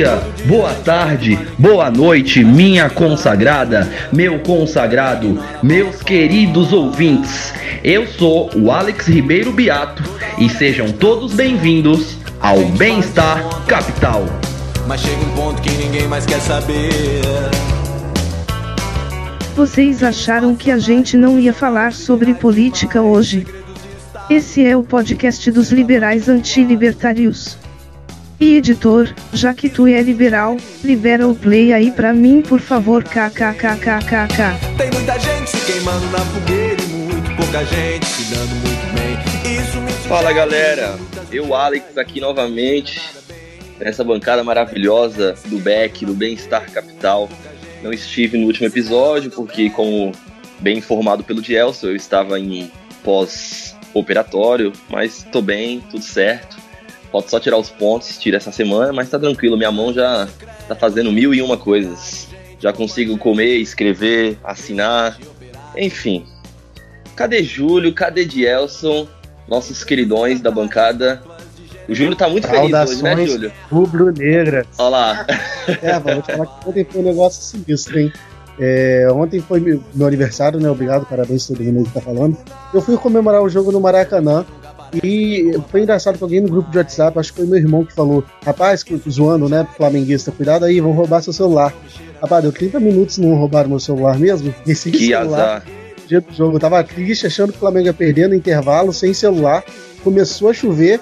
dia, boa tarde, boa noite, minha consagrada, meu consagrado, meus queridos ouvintes. Eu sou o Alex Ribeiro Beato e sejam todos bem-vindos ao Bem-Estar Capital. Mas chega um ponto que ninguém mais quer saber. Vocês acharam que a gente não ia falar sobre política hoje? Esse é o podcast dos liberais antilibertários. E editor, já que tu é liberal, libera o play aí pra mim por favor kkkkkk. Tem muita gente se queimando na fogueira e muito pouca gente se dando muito bem. Isso me Fala galera, eu Alex aqui novamente nessa bancada maravilhosa do Beck, do Bem-Estar Capital. Não estive no último episódio porque, como bem informado pelo Dielso, eu estava em pós-operatório, mas tô bem, tudo certo. Falta só tirar os pontos, tira essa semana, mas tá tranquilo, minha mão já tá fazendo mil e uma coisas. Já consigo comer, escrever, assinar, enfim. Cadê Júlio? Cadê Dielson? Nossos queridões da bancada. O Júlio tá muito feliz hoje, né, Júlio? rubro-negras. Olha lá. É, vou te falar que ontem foi um negócio sinistro, hein? É, ontem foi meu meu aniversário, né? Obrigado, parabéns a todo mundo que tá falando. Eu fui comemorar o jogo no Maracanã e foi engraçado que alguém no grupo de WhatsApp, acho que foi meu irmão que falou: Rapaz, zoando, né? Flamenguista, cuidado aí, vão roubar seu celular. Rapaz, deu 30 minutos e não roubaram meu celular mesmo. Que celular, azar. dia do jogo, eu tava triste, achando que o Flamengo ia perder no intervalo, sem celular. Começou a chover,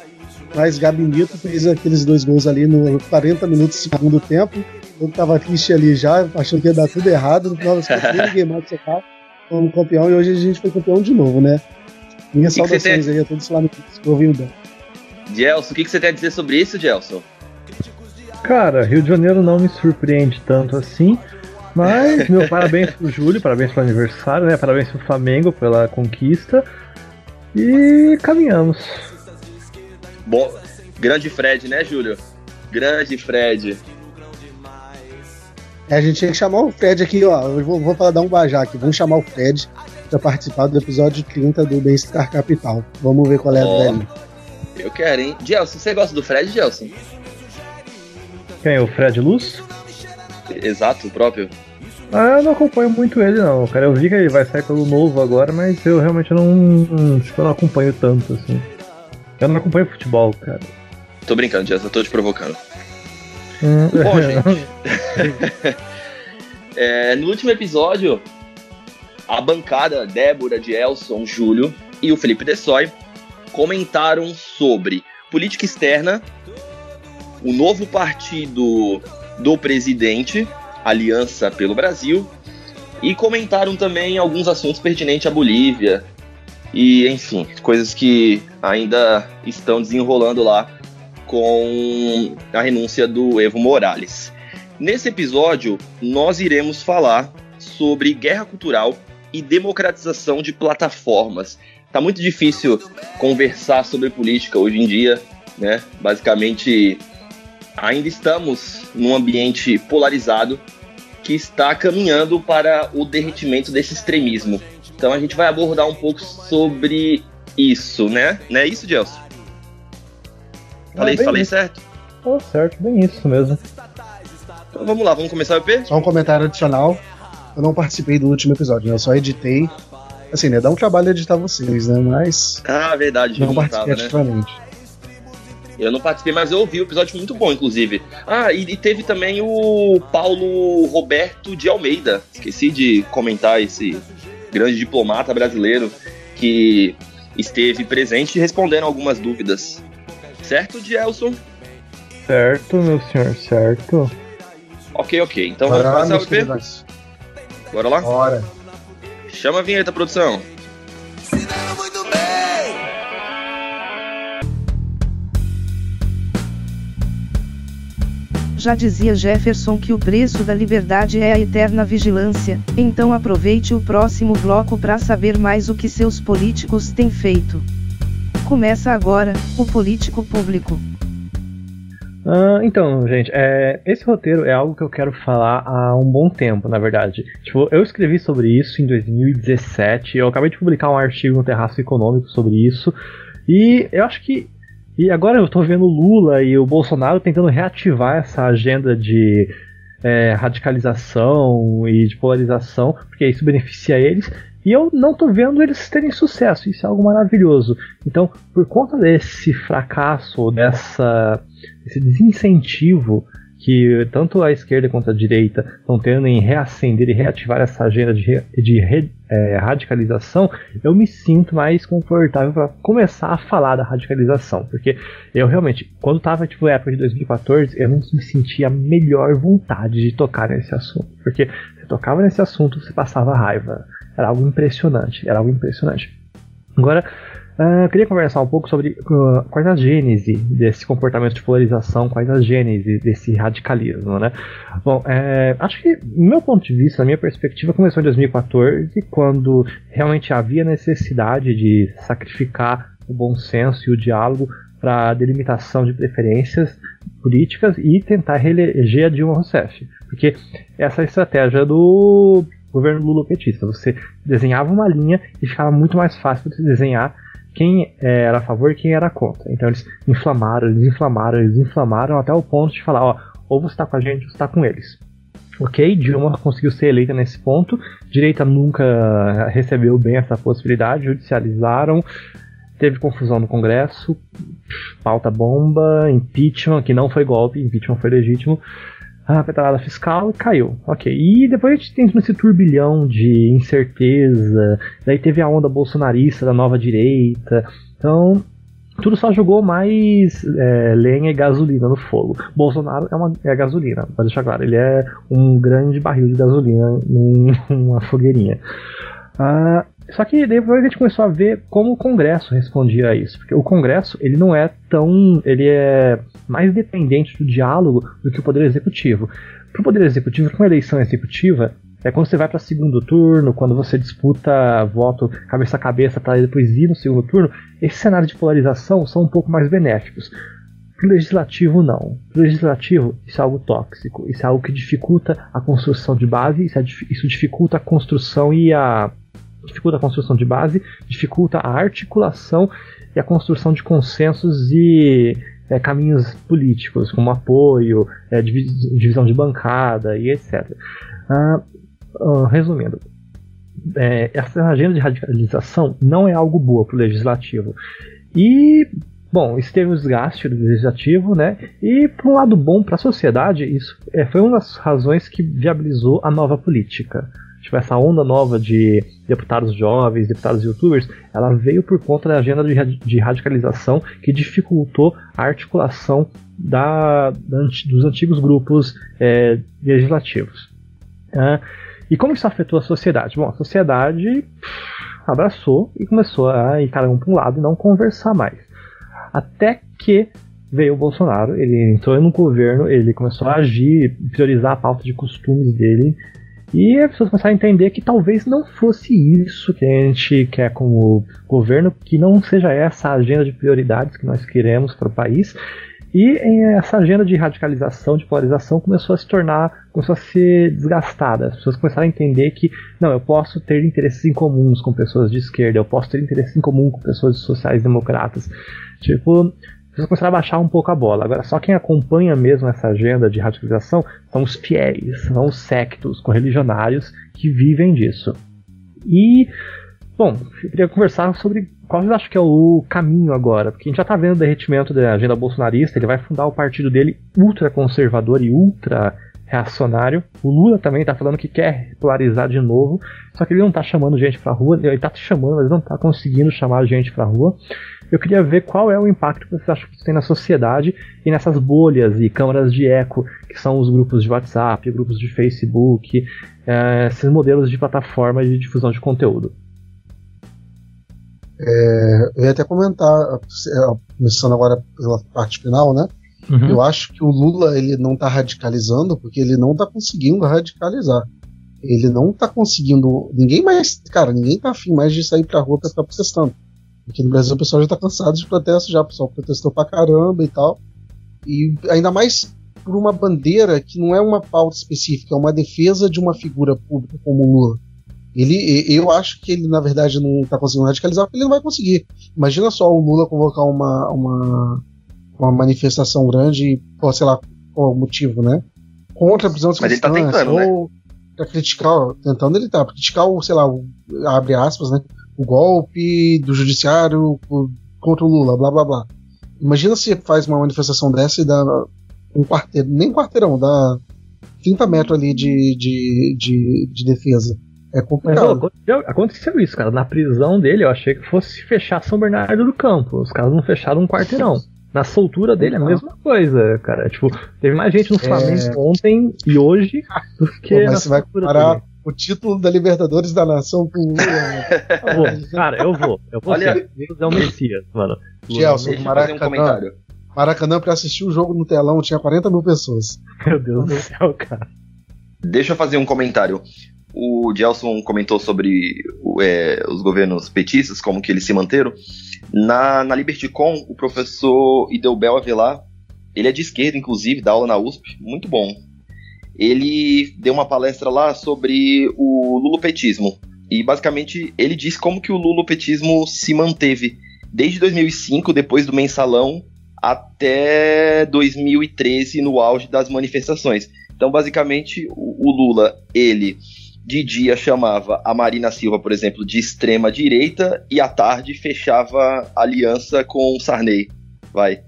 mas Gabinito fez aqueles dois gols ali no 40 minutos do segundo tempo. Eu tava triste ali já, achando que ia dar tudo errado. No final das contas, ninguém mais secar. Fomos campeão e hoje a gente foi campeão de novo, né? Minhas E que saudações aí a todos os flamenguistas que ouviram bem. Gelson, o que, que você tem a dizer sobre isso, Gelson? Cara, Rio de Janeiro não me surpreende tanto assim. Mas, meu parabéns pro Júlio, parabéns pelo aniversário, né? Parabéns pro Flamengo pela conquista. E caminhamos. Bom, grande Fred, né, Júlio? Grande Fred. É, a gente tinha que chamar o Fred aqui, ó. Eu vou, vou falar, dar um bajar aqui. Vamos chamar o Fred pra participar do episódio 30 do Bem-Estar Capital. Vamos ver qual é a Ó. velha. Eu quero, hein? Gelson, você gosta do Fred, Gelson? Quem é o Fred Luz? Exato, o próprio. Ah, eu não acompanho muito ele não, cara. Eu vi que ele vai sair pelo novo agora, mas eu realmente não. Tipo, eu não acompanho tanto, assim. Eu não acompanho futebol, cara. Tô brincando, Gelson, eu tô te provocando. Hum, Bom, gente. É, no último episódio, a bancada Débora, de Elson, Júlio e o Felipe Dessoy comentaram sobre política externa, o novo partido do presidente, Aliança pelo Brasil, e comentaram também alguns assuntos pertinentes à Bolívia e, enfim, coisas que ainda estão desenrolando lá com a renúncia do Evo Morales. Nesse episódio, nós iremos falar sobre guerra cultural e democratização de plataformas. Tá muito difícil conversar sobre política hoje em dia, né? Basicamente, ainda estamos num ambiente polarizado que está caminhando para o derretimento desse extremismo. Então a gente vai abordar um pouco sobre isso, né? Não é isso, Gelson? Falei, bem falei isso. certo? Pô, certo, bem isso mesmo. Então vamos lá, vamos começar o EP? Só um comentário adicional. Eu não participei do último episódio, né? Eu só editei. Assim, né? Dá um trabalho editar vocês, né? Mas Ah, verdade, não não participei tava, né? ativamente. Eu não participei, mas eu ouvi o episódio foi muito bom, inclusive. Ah, e, e teve também o Paulo Roberto de Almeida. Esqueci de comentar esse grande diplomata brasileiro que esteve presente respondendo algumas dúvidas. Certo, Gelson? Certo, meu senhor, certo. Ok, ok. Então Bora lá, vamos meus começar o EP? Bora lá? Bora. Chama a vinheta, produção. se dando muito bem. Já dizia Jefferson que o preço da liberdade é a eterna vigilância, então aproveite o próximo bloco para saber mais o que seus políticos têm feito. Começa agora, o Político Público. Ah, então, gente, é, esse roteiro é algo que eu quero falar há um bom tempo, na verdade. Tipo, eu escrevi sobre isso em 2017, eu acabei de publicar um artigo no Terraço Econômico sobre isso, e eu acho que E agora eu tô vendo Lula e o Bolsonaro tentando reativar essa agenda de é, radicalização e de polarização, porque isso beneficia eles. E eu não tô vendo eles terem sucesso, isso é algo maravilhoso. Então, por conta desse fracasso, dessa, desse desincentivo que tanto a esquerda quanto a direita estão tendo em reacender e reativar essa agenda de, de é, radicalização, eu me sinto mais confortável para começar a falar da radicalização, porque eu realmente, quando estava tipo na época de 2014, eu não me sentia a melhor vontade de tocar nesse assunto, porque você tocava nesse assunto, você passava raiva, era algo impressionante, era algo impressionante. Agora, Uh, eu queria conversar um pouco sobre uh, quais a gênese desse comportamento de polarização, quais a gênese desse radicalismo, né? Bom, é, acho que, meu ponto de vista, a minha perspectiva começou em 2014, quando realmente havia necessidade de sacrificar o bom senso e o diálogo para delimitação de preferências políticas e tentar reeleger a Dilma Rousseff. Porque essa estratégia do governo Lula petista. Você desenhava uma linha e ficava muito mais fácil de desenhar quem era a favor e quem era contra. Então eles inflamaram, eles inflamaram, eles inflamaram até o ponto de falar, ó, ou você está com a gente ou você está com eles. Ok, Dilma conseguiu ser eleita nesse ponto. Direita nunca recebeu bem essa possibilidade, judicializaram, teve confusão no Congresso, pauta bomba, impeachment, que não foi golpe, impeachment foi legítimo a petralhada fiscal e caiu. Ok. E depois a gente tem esse turbilhão de incerteza. Daí teve a onda bolsonarista da nova direita. Então, tudo só jogou mais é, lenha e gasolina no fogo. Bolsonaro é, uma, é gasolina, para deixar claro. Ele é um grande barril de gasolina numa fogueirinha. Ah, só que depois a gente começou a ver como o Congresso respondia a isso, porque o Congresso ele não é tão, ele é mais dependente do diálogo do que o Poder Executivo. Para o Poder Executivo, com a eleição executiva, é quando você vai para segundo turno, quando você disputa voto cabeça a cabeça para depois ir no segundo turno, esse cenário de polarização são um pouco mais benéficos. Para o legislativo, não. Para o legislativo, isso é algo tóxico. Isso é algo que dificulta a construção de base, isso, é, isso dificulta a construção e a dificulta a construção de base, dificulta a articulação e a construção de consensos e é, caminhos políticos, como apoio, é, divisão de bancada e etc. Ah, ah, resumindo, é, essa agenda de radicalização não é algo boa para o legislativo. E, bom, isso teve um desgaste do legislativo, né? E, por um lado bom para a sociedade, isso é, foi uma das razões que viabilizou a nova política tipo, essa onda nova de deputados jovens, deputados youtubers, ela veio por conta da agenda de, de radicalização que dificultou a articulação da, da dos antigos grupos é, legislativos. É, e como isso afetou a sociedade? Bom, a sociedade abraçou e começou a ir cada um para um lado e não conversar mais. Até que veio o Bolsonaro, ele entrou no governo, ele começou a agir, priorizar a pauta de costumes dele, e as pessoas começaram a entender que talvez não fosse isso que a gente quer como governo, que não seja essa a agenda de prioridades que nós queremos para o país. E essa agenda de radicalização, de polarização, começou a se tornar, começou a ser desgastada. As pessoas começaram a entender que, não, eu posso ter interesses em comuns com pessoas de esquerda, eu posso ter interesses em comum com pessoas sociais-democratas. Tipo, pessoas começaram a baixar um pouco a bola. Agora, só quem acompanha mesmo essa agenda de radicalização são os fiéis, são os sectos, correligionários que vivem disso. E, bom, eu queria conversar sobre qual eu acho que é o caminho agora, porque a gente já está vendo o derretimento da agenda bolsonarista, ele vai fundar o partido dele ultra conservador e ultra reacionário. O Lula também está falando que quer polarizar de novo, só que ele não está chamando gente para rua, ele está chamando, mas não está conseguindo chamar gente para rua. Eu queria ver qual é o impacto que vocês acham que isso tem na sociedade e nessas bolhas e câmaras de eco, que são os grupos de WhatsApp, grupos de Facebook, é, esses modelos de plataforma de difusão de conteúdo. É, eu ia até comentar, começando agora pela parte final, né? Uhum. Eu acho que o Lula ele não está radicalizando porque ele não está conseguindo radicalizar. Ele não está conseguindo. Ninguém mais. Cara, ninguém tá afim mais de sair pra rua pra ficar protestando. Aqui no Brasil o pessoal já tá cansado de protestos já, o pessoal protestou pra caramba e tal. E ainda mais por uma bandeira que não é uma pauta específica, é uma defesa de uma figura pública como o Lula. Ele, eu acho que ele, na verdade, não está conseguindo radicalizar porque ele não vai conseguir. Imagina só o Lula convocar uma, uma, uma manifestação grande, por, sei lá, qual motivo, né? Contra a prisão de Mas ele tá tentando, ou né? pra criticar, tentando ele tá, pra criticar o, sei lá, o, abre aspas, né? O golpe do judiciário contra o Lula, blá blá blá. Imagina se faz uma manifestação dessa e dá um quarteirão, nem um quarteirão, dá 30 metros ali de, de, de, de defesa. É Mas ó, complicado. aconteceu, aconteceu isso, cara. Na prisão dele, eu achei que fosse fechar São Bernardo do Campo. Os caras não fecharam um quarteirão. Na soltura dele é a mesma coisa, cara. Tipo, teve mais gente no É. Flamengo ontem e hoje do que Pô, na mas você vai comparar dele. O título da Libertadores da Nação com o Lula. né? Eu vou, cara, eu vou. Eu vou Olha- ser. Deus é o Messias, mano. Gelson, Deixa eu fazer um Maracanã. comentário. Maracanã, pra assistir o jogo no telão, tinha 40 mil pessoas. Meu Deus do céu, cara. Deixa eu fazer um comentário. O Gelson comentou sobre é, os governos petistas, como que eles se manteram. Na, na LibertyCon, o professor Idelbel Avelar, ele é de esquerda, inclusive, dá aula na USP, muito bom. Ele deu uma palestra lá sobre o lulopetismo. E basicamente ele disse como que o lulopetismo se manteve desde 2005, depois do mensalão, até 2013, no auge das manifestações. Então, basicamente, o, o Lula, ele de dia chamava a Marina Silva, por exemplo, de extrema direita e à tarde fechava aliança com o Sarney, vai.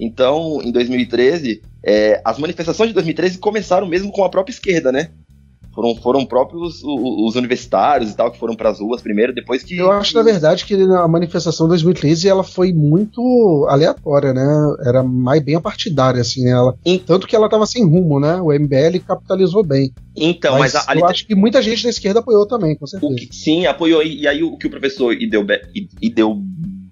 Então, em 2013, é, as manifestações de 2013 começaram mesmo com a própria esquerda, né? Foram, foram próprios o- os universitários e tal que foram para as ruas primeiro, depois que Eu acho, na verdade, que a manifestação de 2013 ela foi muito aleatória, né? Era mais bem partidária, assim, né? Ela, tanto que ela tava sem rumo, né? O MBL capitalizou bem. Então, mas, mas a, a eu acho que muita gente da esquerda apoiou também, com certeza. que, sim, apoiou. E, e aí o que o professor Idelbe,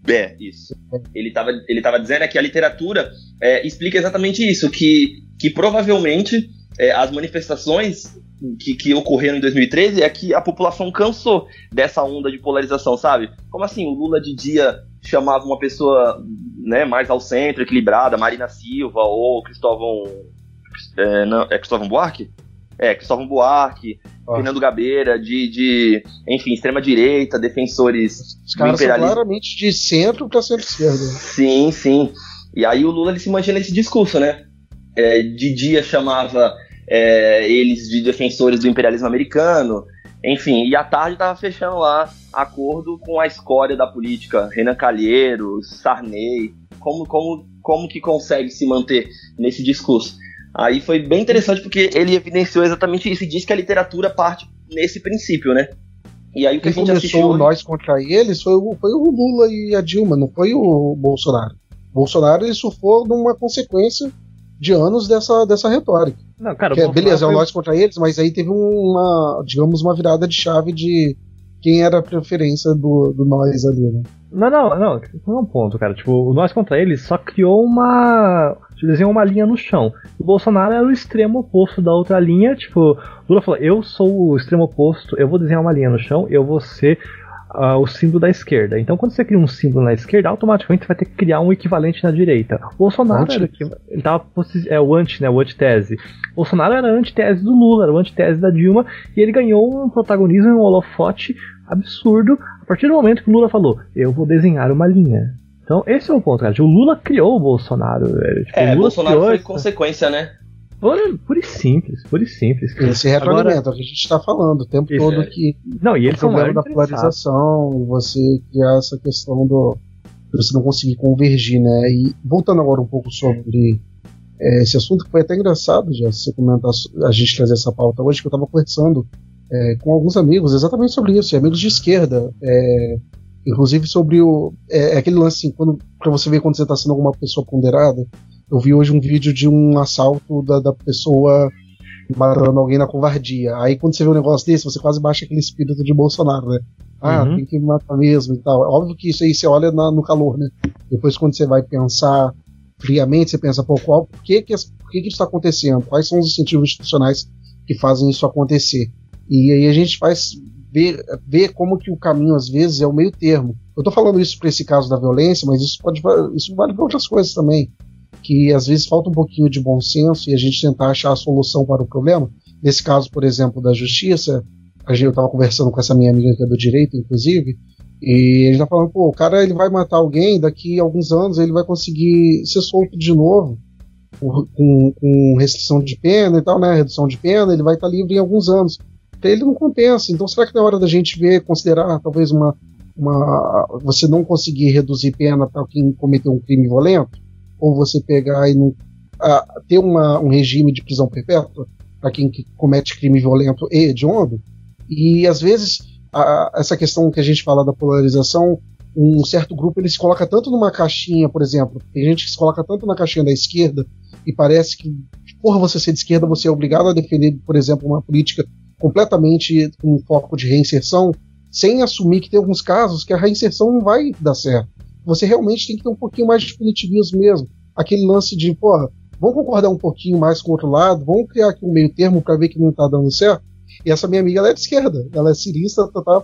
Idelbe isso, ele tava, ele tava dizendo é que a literatura é, explica exatamente isso, que, que provavelmente é, as manifestações que, que ocorreram em 2013 é que a população cansou dessa onda de polarização, sabe? Como assim, o Lula de dia chamava uma pessoa né, mais ao centro, equilibrada, Marina Silva ou Cristóvão... É, não, é Cristóvão Buarque? É, Cristóvão Buarque, Ó. Fernando Gabeira, de, de enfim, extrema-direita, defensores Os do caras são imperialismo. claramente de centro pra centro-esquerda. Sim, sim. E aí o Lula ele se mantinha nesse discurso, né? É, de dia chamava é, eles de defensores do imperialismo americano, enfim, e à tarde tava fechando lá acordo com a escória da política, Renan Calheiros, Sarney, como, como, como que consegue se manter nesse discurso. Aí foi bem interessante porque ele evidenciou exatamente isso e disse que a literatura parte nesse princípio, né? E aí o que a Quem gente assistiu começou o hoje- nós contra eles foi o, foi o Lula e a Dilma, não foi o Bolsonaro. O Bolsonaro ele surfou numa consequência de anos dessa, dessa retórica. Não, cara, Que é, beleza, é o nós contra eles, mas aí teve uma, digamos, uma virada de chave de quem era a preferência do, do nós ali, né? Não, não, não, isso não é um ponto, cara. Tipo, o nós contra eles só criou uma. Desenhou uma linha no chão. O Bolsonaro era o extremo oposto da outra linha. Tipo, Lula falou: eu sou o extremo oposto, eu vou desenhar uma linha no chão, eu vou ser ah, o símbolo da esquerda. Então, quando você cria um símbolo na esquerda, automaticamente você vai ter que criar um equivalente na direita. O Bolsonaro Anti- era o que- ele tava é o anti, né, o antitese. O Bolsonaro era a antitese do Lula, era o antitese da Dilma, e ele ganhou um protagonismo, um holofote absurdo a partir do momento que o Lula falou, eu vou desenhar uma linha. Então, esse é o ponto, cara. Tipo, O Lula criou o Bolsonaro. velho. Tipo, É, o Lula Bolsonaro criou foi essa- consequência, né? Pura, pura e simples, pura e simples. Ele se retroalimenta, é o que a gente está falando o tempo Isso, todo é. que Não, e o eles são problema da polarização, você criar essa questão do de você não conseguir convergir, né? E voltando agora um pouco sobre é, esse assunto, que foi até engraçado já você comentar, a gente trazer essa pauta hoje, que eu estava conversando é, com alguns amigos exatamente sobre isso, e amigos de esquerda, é, inclusive sobre o é, é aquele lance assim, quando para você ver quando você está sendo alguma pessoa ponderada. Eu vi hoje um vídeo de um assalto da, da pessoa matando alguém na covardia. Aí quando você vê um negócio desse, você quase baixa aquele espírito de Bolsonaro, né? Ah, Uhum. tem que matar mesmo e tal. Óbvio que isso aí você olha na- no calor, né? Depois quando você vai pensar friamente, você pensa, pô, qual, por que que, por que que isso está acontecendo? Quais são os incentivos institucionais que fazem isso acontecer? E aí a gente faz ver, ver como que o caminho às vezes é o meio termo. Eu tô falando isso para esse caso da violência, mas isso pode isso vale para outras coisas também que às vezes falta um pouquinho de bom senso e a gente tentar achar a solução para o problema. Nesse caso, por exemplo, da justiça, eu tava conversando com essa minha amiga que é do direito, inclusive, e ele tá falando, pô, o cara ele vai matar alguém, daqui a alguns anos ele vai conseguir ser solto de novo, com, com restrição de pena e tal, né? Redução de pena, ele vai estar tá livre em alguns anos. Pra ele não compensa. Então será que na hora da gente ver, considerar talvez uma. uma você não conseguir reduzir pena para quem cometeu um crime violento? Ou você pegar e não, a, ter uma, um regime de prisão perpétua para quem que comete crime violento e hediondo? E às vezes a, essa questão que a gente fala da polarização, um certo grupo ele se coloca tanto numa caixinha, por exemplo, tem gente que se coloca tanto na caixinha da esquerda e parece que, por você ser de esquerda, você é obrigado a defender, por exemplo, uma política completamente com foco de reinserção, sem assumir que tem alguns casos que a reinserção não vai dar certo. Você realmente tem que ter um pouquinho mais de punitivismo mesmo. Aquele lance de, pô, vamos concordar um pouquinho mais com o outro lado, vamos criar aqui um meio termo para ver que não está dando certo. E essa minha amiga ela é de esquerda, ela é cirista, tá, tá,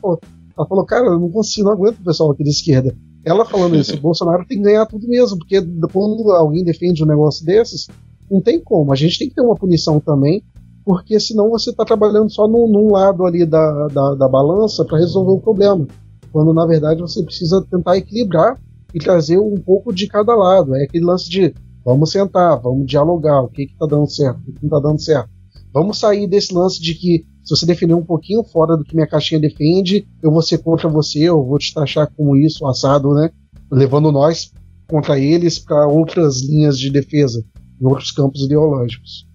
ela falou, cara, eu não consigo, não aguento o pessoal aqui de esquerda. Ela falando isso, o Bolsonaro tem que ganhar tudo mesmo, porque quando alguém defende um negócio desses, não tem como. A gente tem que ter uma punição também, porque senão você está trabalhando só num, num, lado ali da, da, da balança para resolver o problema. Quando na verdade você precisa tentar equilibrar e trazer um pouco de cada lado. É aquele lance de vamos sentar, vamos dialogar, o que está dando certo, o que não está dando certo. Vamos sair desse lance de que se você defender um pouquinho fora do que minha caixinha defende, eu vou ser contra você, eu vou te taxar como isso, assado, né? Levando nós contra eles para outras linhas de defesa, em outros campos ideológicos.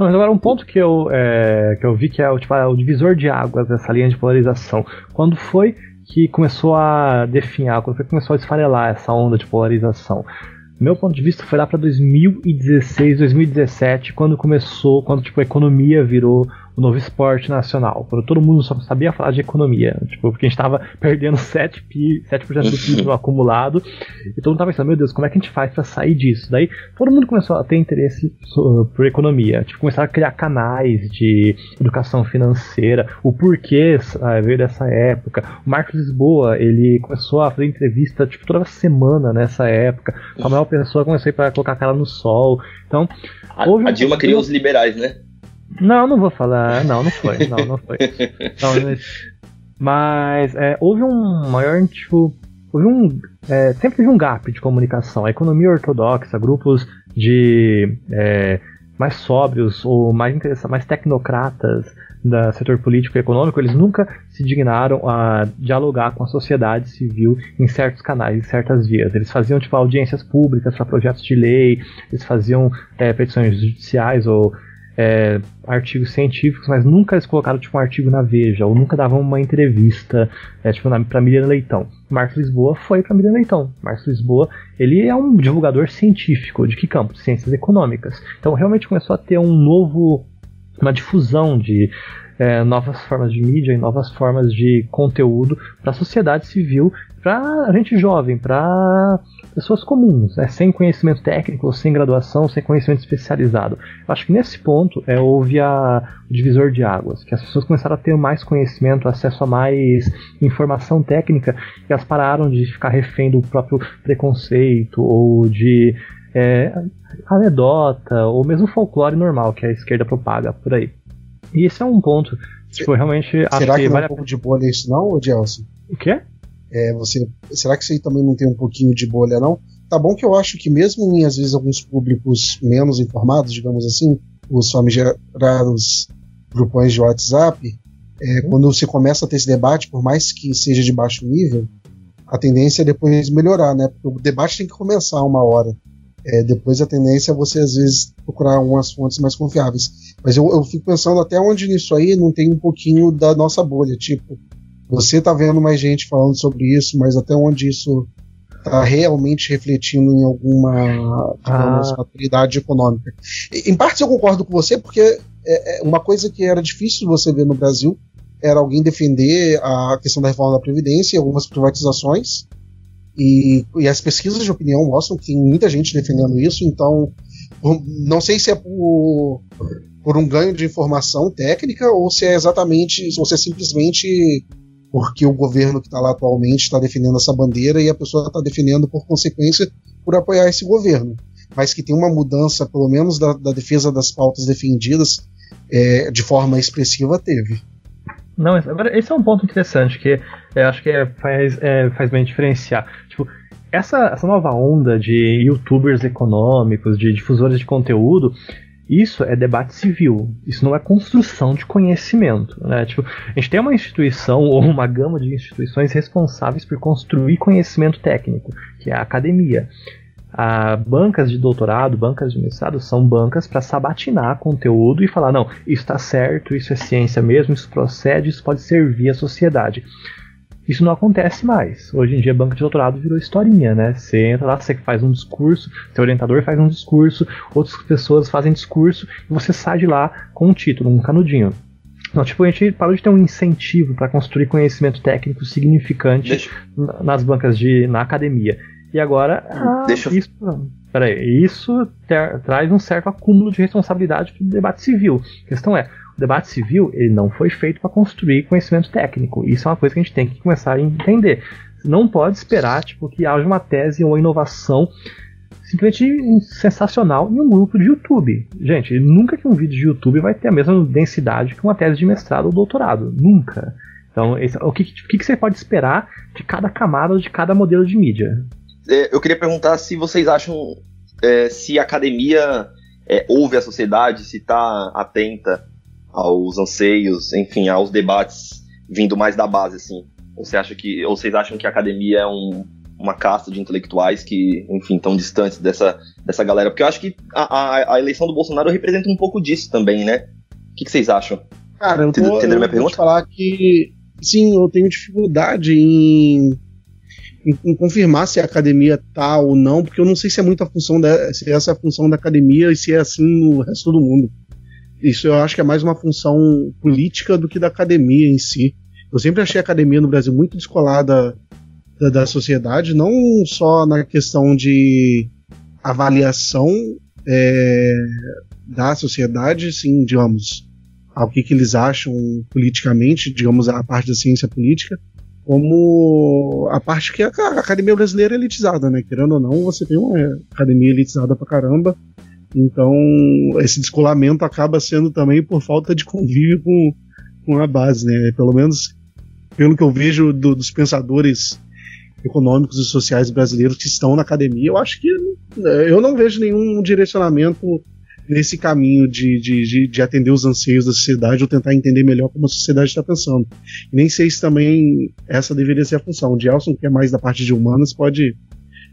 Não, mas agora um ponto que eu, é, que eu vi que é o, tipo, é o divisor de águas dessa linha de polarização. Quando foi que começou a definhar, quando foi que começou a esfarelar essa onda de polarização? Meu ponto de vista foi lá para 2016, 2017, quando começou, quando tipo a economia virou o novo esporte nacional. Quando todo mundo só sabia falar de economia. Tipo, porque a gente estava perdendo 7%, pi, 7 do PIB no acumulado. E todo mundo estava pensando, meu Deus, como é que a gente faz para sair disso? Daí todo mundo começou a ter interesse por economia. Tipo, começaram a criar canais de educação financeira. O porquê ah, veio dessa época. O Marcos Lisboa, ele começou a fazer entrevista tipo, toda semana nessa época. A maior pessoa começou a colocar a cara no sol. Então, a, a Dilma criou os liberais, né? Não, não vou falar. Não, não foi. Não, não foi. Não, mas, mas é, houve um maior tipo. Houve um. É, sempre teve um gap de comunicação. A economia ortodoxa, grupos de é, mais sóbrios ou mais, mais tecnocratas do setor político e econômico, eles nunca se dignaram a dialogar com a sociedade civil em certos canais, em certas vias. Eles faziam tipo audiências públicas para projetos de lei, eles faziam é, petições judiciais ou é, artigos científicos, mas nunca eles colocaram tipo, um artigo na Veja, ou nunca davam uma entrevista é, tipo, para Miriam Leitão. Marcos Lisboa foi para Miriam Leitão. Marcos Lisboa ele é um divulgador científico. De que campo? Ciências econômicas. Então realmente começou a ter um novo, uma difusão de é, novas formas de mídia e novas formas de conteúdo para a sociedade civil, para a gente jovem, para pessoas comuns, né, sem conhecimento técnico, sem graduação, sem conhecimento especializado. Eu acho que nesse ponto é, houve a, o divisor de águas, que as pessoas começaram a ter mais conhecimento, acesso a mais informação técnica, e elas pararam de ficar refém do próprio preconceito ou de é, anedota, ou mesmo folclore normal que a esquerda propaga por aí. E esse é um ponto. Tipo, realmente Será que, que não vale é um pouco de bolha isso não, Gelson? O quê? É, você, será que isso aí também não tem um pouquinho de bolha, não? Tá bom que eu acho que mesmo em, às vezes, alguns públicos menos informados, digamos assim, os famigerados grupões de WhatsApp, é, uhum. quando você começa a ter esse debate, por mais que seja de baixo nível, a tendência é depois melhorar, né? Porque o debate tem que começar uma hora. É, depois a tendência é você, às vezes, procurar algumas fontes mais confiáveis. Mas eu, eu fico pensando até onde nisso aí não tem um pouquinho da nossa bolha. Tipo, você está vendo mais gente falando sobre isso, mas até onde isso está realmente refletindo em alguma digamos, ah. maturidade econômica. Em parte eu concordo com você, porque é, é uma coisa que era difícil você ver no Brasil era alguém defender a questão da reforma da Previdência e algumas privatizações. E, e, as pesquisas de opinião mostram que tem muita gente defendendo isso, então não sei se é por, por um ganho de informação técnica ou se é exatamente, ou se é simplesmente porque o governo que está lá atualmente está defendendo essa bandeira e a pessoa está defendendo por consequência por apoiar esse governo. Mas que tem uma mudança, pelo menos da, da defesa das pautas defendidas, é, de forma expressiva, teve. Não, esse é um ponto interessante que eu acho que é, faz, é, faz bem diferenciar. Tipo, essa, essa nova onda de youtubers econômicos, de difusores de conteúdo, isso é debate civil, isso não é construção de conhecimento. Né? Tipo, a gente tem uma instituição ou uma gama de instituições responsáveis por construir conhecimento técnico, que é a academia. A bancas de doutorado, bancas de mestrado são bancas para sabatinar conteúdo e falar: não, isso está certo, isso é ciência mesmo, isso procede, isso pode servir à sociedade. Isso não acontece mais. Hoje em dia, banca de doutorado virou historinha, né? Você entra lá, você faz um discurso, seu orientador faz um discurso, outras pessoas fazem discurso, e você sai de lá com um título, um canudinho. Então, tipo, a gente parou de ter um incentivo para construir conhecimento técnico significante Deixa... nas bancas de. na academia. E agora, ah, Deixa... isso, peraí, isso ter, traz um certo acúmulo de responsabilidade para o debate civil. A questão é, debate civil ele não foi feito para construir conhecimento técnico. Isso é uma coisa que a gente tem que começar a entender. Não pode esperar tipo, que haja uma tese ou uma inovação simplesmente sensacional em um grupo de YouTube. Gente, nunca que um vídeo de YouTube vai ter a mesma densidade que uma tese de mestrado ou doutorado. Nunca. Então, esse, o, que, o que você pode esperar de cada camada ou de cada modelo de mídia? É, eu queria perguntar se vocês acham é, se a academia é, ouve a sociedade, se está atenta aos anseios, enfim, aos debates vindo mais da base, assim. Ou, você acha que, ou vocês acham que a academia é um, uma casta de intelectuais que, enfim, estão distantes dessa, dessa galera? Porque eu acho que a, a, a, eleição do Bolsonaro representa um pouco disso também, né? O que, que vocês acham? Cara, eu, Entenderam minha pergunta? falar que, sim, eu tenho dificuldade em, em, confirmar se a academia tá ou não, porque eu não sei se é muita função, se essa é a função da academia e se é assim no resto do mundo. Isso eu acho que é mais uma função política do que da academia em si. Eu sempre achei a academia no Brasil muito descolada da, da sociedade, não só na questão de avaliação é, da sociedade, sim, digamos, ao que, que eles acham politicamente, digamos, a parte da ciência política, como a parte que a, a academia brasileira é elitizada, né? Querendo ou não, você tem uma academia elitizada pra caramba, então, esse descolamento acaba sendo também por falta de convívio com, com a base, né? Pelo menos pelo que eu vejo do, dos pensadores econômicos e sociais brasileiros que estão na academia, eu acho que eu não vejo nenhum direcionamento nesse caminho de, de, de, de atender os anseios da sociedade ou tentar entender melhor como a sociedade está pensando. Nem sei se também essa deveria ser a função. O Gelson, que é mais da parte de humanas, pode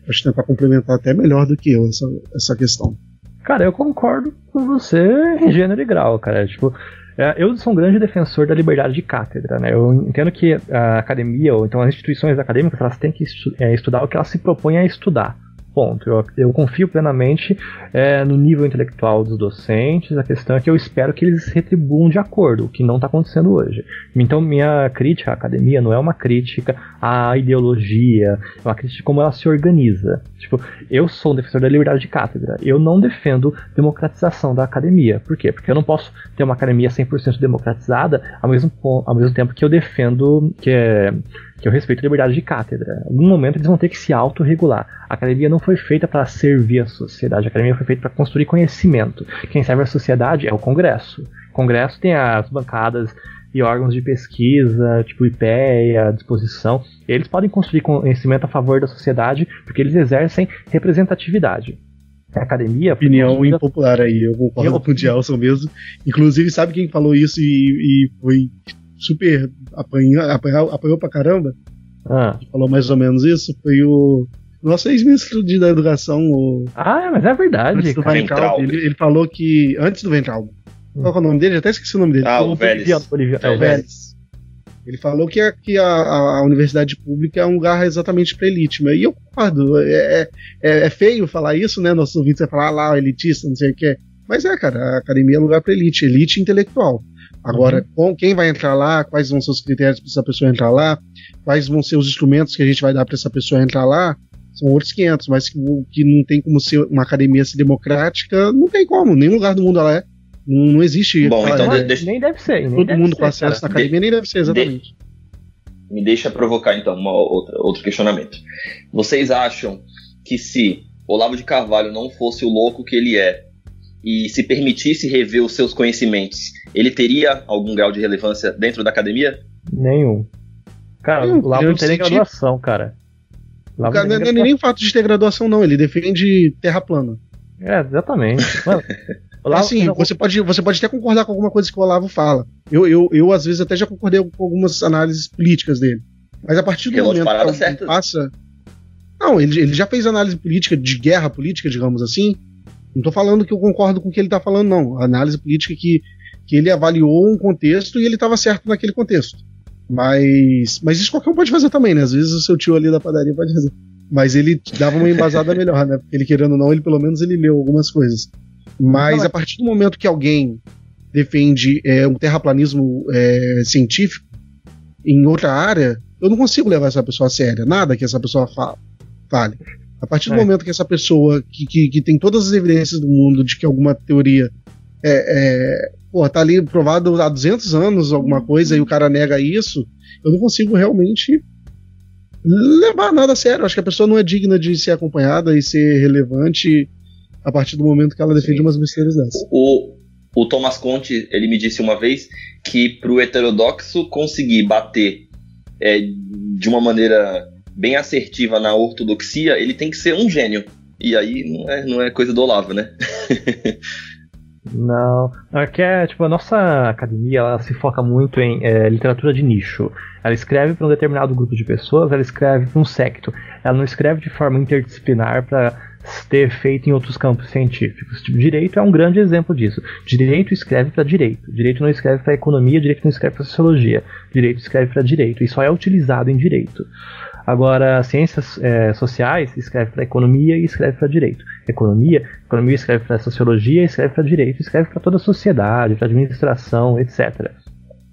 acho, tentar complementar até melhor do que eu essa, essa questão. Cara, eu concordo com você em gênero e grau, cara. Tipo, é, eu sou um grande defensor da liberdade de cátedra, né? Eu entendo que a academia, ou então as instituições acadêmicas, elas têm que é, estudar o que elas se propõem a estudar. Ponto. Eu, eu confio plenamente é, no nível intelectual dos docentes. A questão é que eu espero que eles retribuam de acordo, o que não está acontecendo hoje. Então, minha crítica à academia não é uma crítica à ideologia, é uma crítica de como ela se organiza. Tipo, eu sou um defensor da liberdade de cátedra. Eu não defendo democratização da academia. Por quê? Porque eu não posso ter uma academia 100% democratizada ao mesmo, ao mesmo tempo que eu defendo que é que eu respeito a liberdade de cátedra. Em algum momento eles vão ter que se autorregular. A academia não foi feita para servir a sociedade, a academia foi feita para construir conhecimento. Quem serve a sociedade é o Congresso. O Congresso tem as bancadas e órgãos de pesquisa, tipo IPEA, disposição. Eles podem construir conhecimento a favor da sociedade porque eles exercem representatividade. A academia. Opinião impopular aí, eu concordo eu... com o Gelson mesmo. Inclusive, sabe quem falou isso e, e foi super apanhou, apanhou, apanhou pra caramba, ah. falou mais ou menos isso, foi o nosso ex-ministro de da educação, o. Ah, mas é verdade. Antes do Ventral, ele, ele, falou que. Antes do Ventral. Qual é o nome dele? até esqueci o nome dele. Ah, o, o Vélez. É, o Vélez. Ele falou que, a, que a, a, universidade pública é um lugar exatamente para elite. E eu concordo. É, é, é, feio falar isso, né? Nossos ouvintes vai falar ah, lá, elitista, não sei o que. Mas é, cara, a academia é lugar para elite, elite intelectual. Agora, uhum. quem vai entrar lá, quais vão ser os critérios para essa pessoa entrar lá, quais vão ser os instrumentos que a gente vai dar para essa pessoa entrar lá, são outros 500, mas que, que, não tem como ser uma academia ser democrática, não tem como, nenhum lugar do mundo ela é. Não, não existe. Bom, então é, deixa... Nem deve ser. Nem todo deve mundo ser, com acesso à academia de... nem deve ser, exatamente. De... Me deixa provocar então uma outra, outro questionamento. Vocês acham que se Olavo de Carvalho não fosse o louco que ele é, e se permitisse rever os seus conhecimentos, ele teria algum grau de relevância dentro da academia? Nenhum. Cara, Hum, lá não senti- graduação, cara. Lá O cara, não é nem o fato de ter graduação, não. Ele defende terra plana. É, exatamente. Mano, lá- assim, não, você pode, você pode até concordar com alguma coisa que o Olavo fala. Eu, eu, eu às vezes, até já concordei com algumas análises políticas dele. Mas a partir do Relógio momento que certa. passa. Não, ele, ele já fez análise política, de guerra política, digamos assim. Não tô falando que eu concordo com o que ele tá falando, não. A análise política que, que ele avaliou um contexto e ele estava certo naquele contexto. Mas, mas isso qualquer um pode fazer também, né? Às vezes o seu tio ali da padaria pode fazer. Mas ele dava uma embasada melhor, né? Porque ele querendo ou não, ele pelo menos ele leu algumas coisas. Mas a partir do momento que alguém defende é, um terraplanismo é, científico em outra área, eu não consigo levar essa pessoa a sério. Nada que essa pessoa fa fale. A partir do É. momento que essa pessoa que, que, que tem todas as evidências do mundo de que alguma teoria é, é, pô, tá ali provado há 200 anos alguma coisa e o cara nega isso, eu não consigo realmente levar nada a sério. Acho que a pessoa não é digna de ser acompanhada e ser relevante a partir do momento que ela defende Sim. umas besteiras dessas. O, o Thomas Conte, ele me disse uma vez que para o heterodoxo conseguir bater é, de uma maneira bem assertiva na ortodoxia, ele tem que ser um gênio. E aí não é, não é coisa do Olavo, né? Não, é que é, tipo, a nossa academia, ela se foca muito em é, literatura de nicho. Ela escreve para um determinado grupo de pessoas, ela escreve para um secto. Ela não escreve de forma interdisciplinar para ter efeito em outros campos científicos. Tipo, direito é um grande exemplo disso. Direito escreve para direito. Direito não escreve para economia, direito não escreve para sociologia. Direito escreve para direito. E só é utilizado em direito. Agora, ciências é, sociais escreve para economia e escreve para direito. Economia, economia escreve para sociologia, escreve para direito, escreve para toda a sociedade, para administração, etc.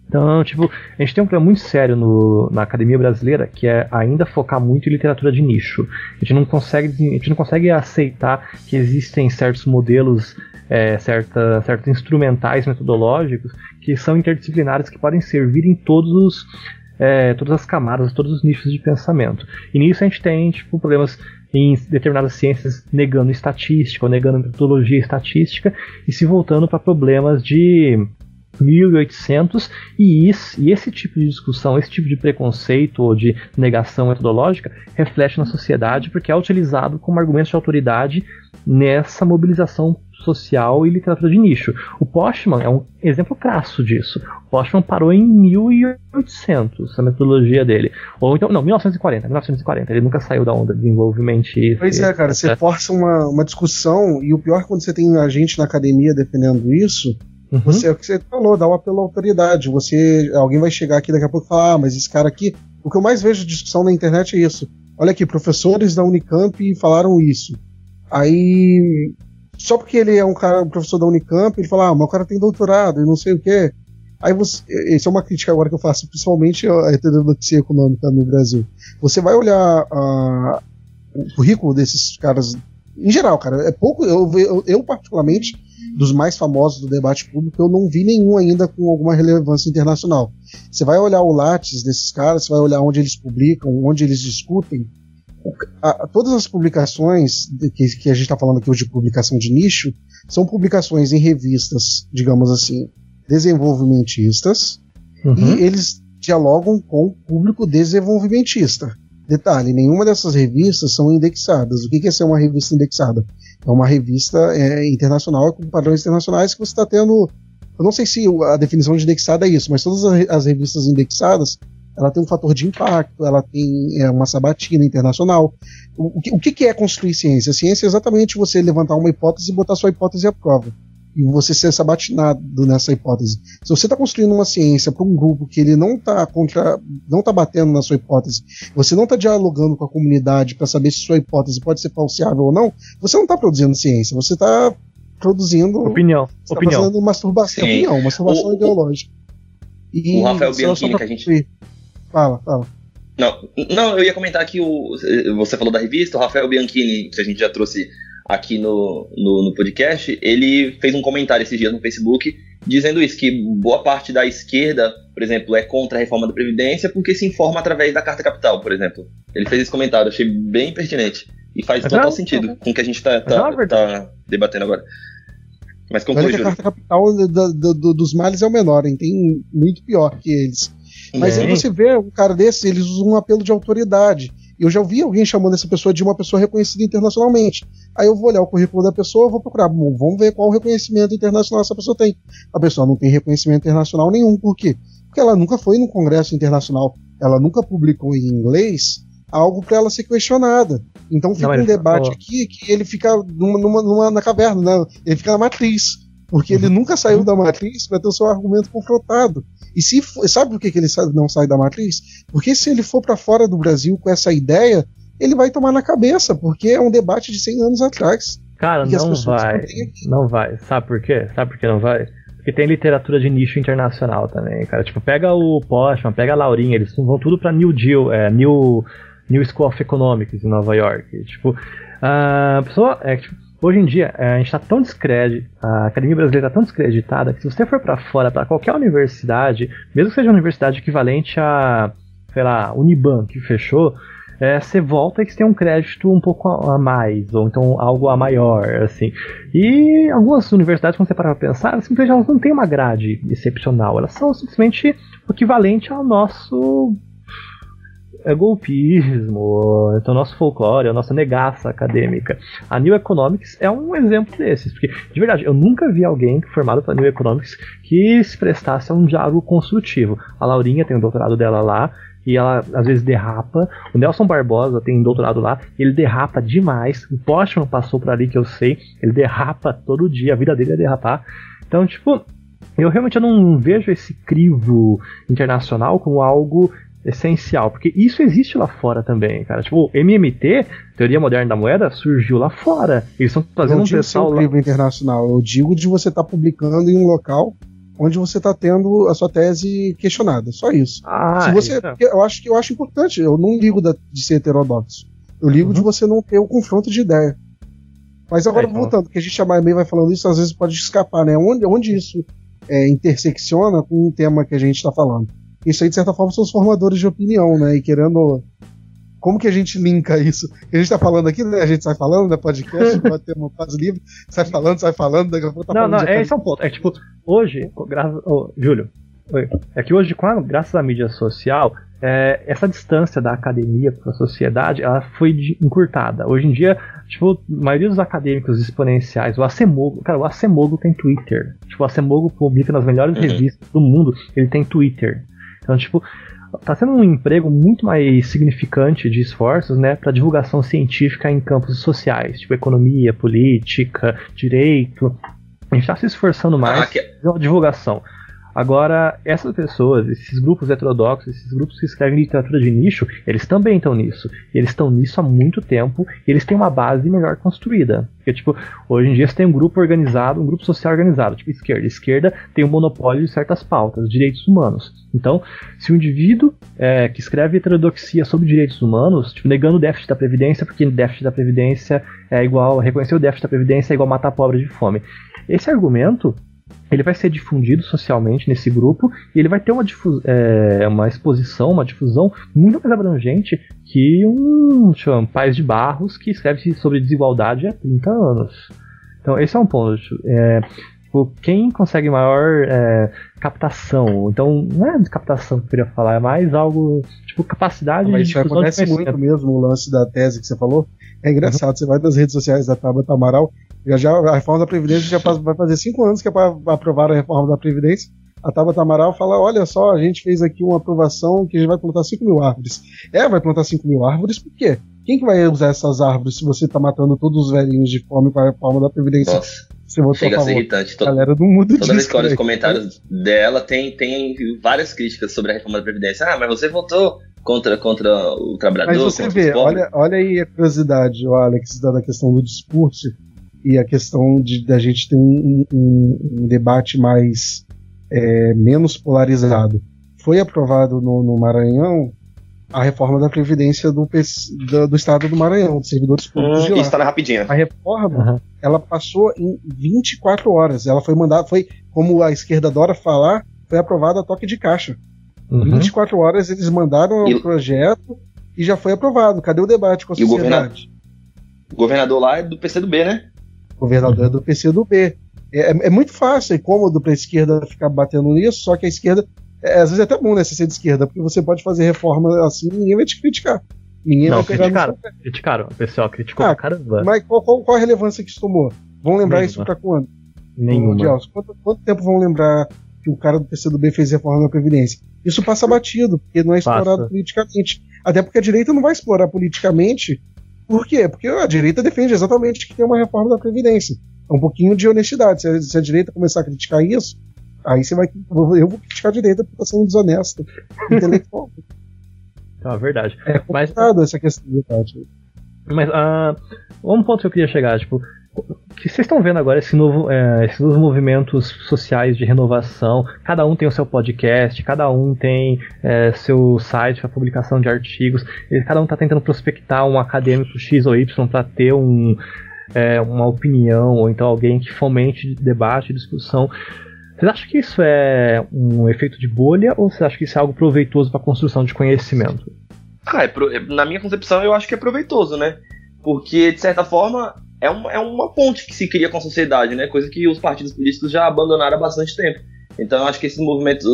Então, tipo, a gente tem um problema muito sério no- na academia brasileira que é ainda focar muito em literatura de nicho. A gente não consegue, a gente não consegue aceitar que existem certos modelos, é, certa, certos instrumentais metodológicos que são interdisciplinares que podem servir em todos os é, todas as camadas, todos os nichos de pensamento. E nisso a gente tem tipo, problemas em determinadas ciências negando estatística ou negando metodologia estatística e se voltando para problemas de 1800 e, isso, e esse tipo de discussão, esse tipo de preconceito ou de negação metodológica reflete na sociedade porque é utilizado como argumento de autoridade nessa mobilização social e literatura de nicho. O Postman é um exemplo crasso disso. O Postman parou em 1800, a metodologia dele. Ou então, não, 1940, 1940. Ele nunca saiu da onda de desenvolvimentista. Pois é, cara, você etc. força uma, uma discussão, e o pior é quando você tem a gente na academia defendendo isso, Uhum. você, é o que você falou, dá o apelo à autoridade. Você, alguém vai chegar aqui daqui a pouco e falar, ah, mas esse cara aqui. O que eu mais vejo de discussão na internet é isso. Olha aqui, professores da Unicamp falaram isso. Aí, só porque ele é um cara, um professor da Unicamp, ele fala, ah, mas o cara tem doutorado e não sei o quê. Aí você, essa é uma crítica agora que eu faço, principalmente a heterodoxia econômica no Brasil. Você vai olhar ah, o currículo desses caras, em geral, cara, é pouco, eu, eu, eu particularmente, dos mais famosos do debate público, eu não vi nenhum ainda com alguma relevância internacional. Você vai olhar o Lattes desses caras, você vai olhar onde eles publicam, onde eles discutem. o- a- todas as publicações que, que a gente está falando aqui hoje de publicação de nicho são publicações em revistas, digamos assim, desenvolvimentistas, Uhum. e eles dialogam com o público desenvolvimentista. Detalhe, nenhuma dessas revistas são indexadas. O que que é ser uma revista indexada? É uma revista é, internacional com padrões internacionais que você está tendo. Eu não sei se a definição de indexada é isso, mas todas as re- as revistas indexadas ela tem um fator de impacto, ela tem é, uma sabatina internacional. O, o que, o que é construir ciência? Ciência é exatamente você levantar uma hipótese e botar sua hipótese à prova e você ser sabatinado nessa hipótese. Se você está construindo uma ciência para um grupo que ele não está contra, não tá batendo na sua hipótese, você não está dialogando com a comunidade para saber se sua hipótese pode ser falseável ou não, você não está produzindo ciência, você está produzindo, Opinião. você tá opinião. fazendo masturbação, Sim. opinião, masturbação O- ideológica. E o Rafael Bianchini, que a gente-. Fala, fala. Não, não, eu ia comentar que o, você falou da revista, o Rafael Bianchini, que a gente já trouxe aqui no, no, no podcast, ele fez um comentário esses dias no Facebook dizendo isso, que boa parte da esquerda, por exemplo, é contra a reforma da Previdência porque se informa através da Carta Capital, por exemplo. Ele fez esse comentário, achei bem pertinente. E faz Mas total não, sentido com o que a gente tá, Mas é tá, tá debatendo agora. Mas Olha conclui, que a carta capital do- dos males é o menor, hein? tem muito pior que eles. Mas aí você vê um cara desse, eles usam um apelo de autoridade. Eu já ouvi alguém chamando essa pessoa de uma pessoa reconhecida internacionalmente. Aí eu vou olhar o currículo da pessoa, vou procurar, bom, vamos ver qual reconhecimento internacional essa pessoa tem. A pessoa não tem reconhecimento internacional nenhum, por quê? Porque ela nunca foi num congresso internacional, ela nunca publicou em inglês algo para ela ser questionada. Então fica Não, um debate falou. aqui que ele fica numa, numa- numa- na caverna, né? ele fica na matriz. Porque ele nunca saiu da matriz para ter o seu argumento confrontado. E se for- sabe por que, que ele não sai da matriz? Porque se ele for para fora do Brasil com essa ideia, ele vai tomar na cabeça, porque é um debate de 100 anos atrás. Cara, não vai. não vai. Sabe por quê? Sabe por que não vai? Porque tem literatura de nicho internacional também, cara. Tipo, pega o Postman, pega a Laurinha, eles vão tudo pra New Deal, é, New, New School of Economics em Nova York. Tipo, a pessoa. É, tipo, hoje em dia, é, a gente tá tão descrédito, a academia brasileira tá tão descreditada que se você for pra fora, pra qualquer universidade, mesmo que seja uma universidade equivalente a, sei lá, Uniban, que fechou, é, você volta e você tem um crédito um pouco a mais, ou então algo a maior, assim. E algumas universidades, quando você parar pra pensar, simplesmente elas não têm uma grade excepcional, elas são simplesmente o equivalente ao nosso é, golpismo, então nosso folclore, a nossa negaça acadêmica. A New Economics é um exemplo desses, porque, de verdade, eu nunca vi alguém formado pela New Economics que se prestasse a um diálogo construtivo. A Laurinha tem o doutorado dela lá, e ela às vezes derrapa. O Nelson Barbosa tem doutorado lá, ele derrapa demais. O Postman passou por ali que eu sei, ele derrapa todo dia, a vida dele é derrapar. Então, tipo, eu realmente não vejo esse crivo internacional como algo essencial, porque isso existe lá fora também, cara. Tipo, MMT, Teoria Moderna da Moeda, surgiu lá fora. Eles estão fazendo não um pessoal um lá. livro internacional, eu digo de você estar publicando em um local onde você está tendo a sua tese questionada. Só isso. Ah, Se você, eu acho que eu acho importante. Eu não ligo da- de ser heterodoxo. Eu ligo de você não ter o confronto de ideia. Mas agora Uhum. É, então- voltando, que a gente a meio vai falando isso, às vezes pode escapar, né? Onde, onde isso é, intersecciona com o tema que a gente está falando? Isso aí, de certa forma, são os formadores de opinião, né? E querendo. Como que a gente linka isso? A gente tá falando aqui, né? A gente sai falando, né? Podcast, pode ter uma fase livre, sai falando, sai falando, daqui a pouco tá Não, falando não, de é, esse é um ponto. É tipo, hoje, graças. ô, Júlio, oi. é que hoje, com a- graças à mídia social, é, essa distância da academia para a sociedade, ela foi de- encurtada. Hoje em dia, tipo, a maioria dos acadêmicos exponenciais, o Acemogo, cara, o Acemogo tem Twitter. Tipo, o Acemogo publica nas melhores Uhum. revistas do mundo, ele tem Twitter. Então, tipo, tá sendo um emprego muito mais significante de esforços, né, para divulgação científica em campos sociais, tipo economia, política, direito. A gente está se esforçando mais Ah, que- pela divulgação. Agora, essas pessoas, esses grupos heterodoxos, esses grupos que escrevem literatura de nicho, eles também estão nisso. Eles estão nisso há muito tempo e eles têm uma base melhor construída. Porque, tipo, hoje em dia você tem um grupo organizado, um grupo social organizado, tipo esquerda. Esquerda tem um monopólio de certas pautas, direitos humanos. Então, se um indivíduo é, que escreve heterodoxia sobre direitos humanos, tipo, negando o déficit da Previdência, porque déficit da Previdência é igual, reconhecer o déficit da Previdência é igual matar pobre de fome. Esse argumento ele vai ser difundido socialmente nesse grupo e ele vai ter uma, é, uma exposição, uma difusão muito mais abrangente que um chama, Paz de Barros que escreve sobre desigualdade há 30 anos. Então esse é um ponto. É, quem consegue maior é, captação? Então não é captação que eu queria falar, é mais algo tipo capacidade Mas de isso difusão de acontece muito mesmo, o lance da tese que você falou. É engraçado, você vai nas redes sociais da Tabata Amaral, já, já, a reforma da Previdência já faz- vai fazer cinco anos que é para aprovar a reforma da Previdência. A Tabata Amaral fala: olha só, a gente fez aqui uma aprovação que a gente vai plantar 5 mil árvores. É, vai plantar 5 mil árvores por quê? Quem que vai usar essas árvores se você tá matando todos os velhinhos de fome com a reforma da Previdência? Nossa, você votou chega a ser irritante. Galera do mundo Toda vez que eu olho os né? comentários dela, tem, tem várias críticas sobre a reforma da Previdência. Ah, mas você votou contra, contra o trabalhador, Mas você contra vê, olha, olha aí a curiosidade, o Alex, da questão do discurso e a questão de da gente ter um, um- um debate mais é, menos polarizado. Foi aprovado no, no Maranhão a reforma da Previdência do, do, do Estado do Maranhão, dos servidores públicos de Hum, lá. isso tá na rapidinha. A reforma, Aham. ela passou em 24 horas. Ela foi mandada, foi, como a esquerda adora falar, foi aprovada a toque de caixa. Uhum. 24 horas eles mandaram E- o projeto e já foi aprovado. Cadê o debate com a E o sociedade? O governador lá é do PCdoB, né? Governador é do PC do B. É, é, é muito fácil e cômodo para a esquerda ficar batendo nisso, só que a esquerda. É, às vezes é até bom né, ser de esquerda, porque você pode fazer reforma assim e ninguém vai te criticar. Ninguém não, vai pegar criticaram, criticaram. O pessoal criticou ah, caramba. Mas qual, qual, qual, a relevância que isso tomou? Vão lembrar Nenhuma. isso pra quando? Nenhuma. Quanto, quanto, tempo vão lembrar que o cara do PCdoB fez reforma na Previdência? Isso passa batido, porque não é explorado passa. politicamente. Até porque a direita não vai explorar politicamente. Por quê? Porque a direita defende exatamente que tem uma reforma da Previdência. É um pouquinho de honestidade. Se a, se a direita começar a criticar isso, aí você vai. Eu vou criticar a direita porque está sendo desonesto intelectual. É verdade. É complicado mas, essa questão debate. Mas uh, um ponto que eu queria chegar, tipo, que vocês estão vendo agora esse novo, é, esses novos movimentos sociais de renovação. Cada um tem o seu podcast, cada um tem é, seu site para publicação de artigos. Cada um está tentando prospectar um acadêmico X ou Y para ter um, é, uma opinião ou então alguém que fomente debate, discussão. Vocês acham que isso é um efeito de bolha ou você acha que isso é algo proveitoso para a construção de conhecimento? Ah, é pro, na minha concepção eu acho que é proveitoso, né? Porque, de certa forma, é uma, é uma ponte que se cria com a sociedade, né? Coisa que os partidos políticos já abandonaram há bastante tempo. Então eu acho que esses movimentos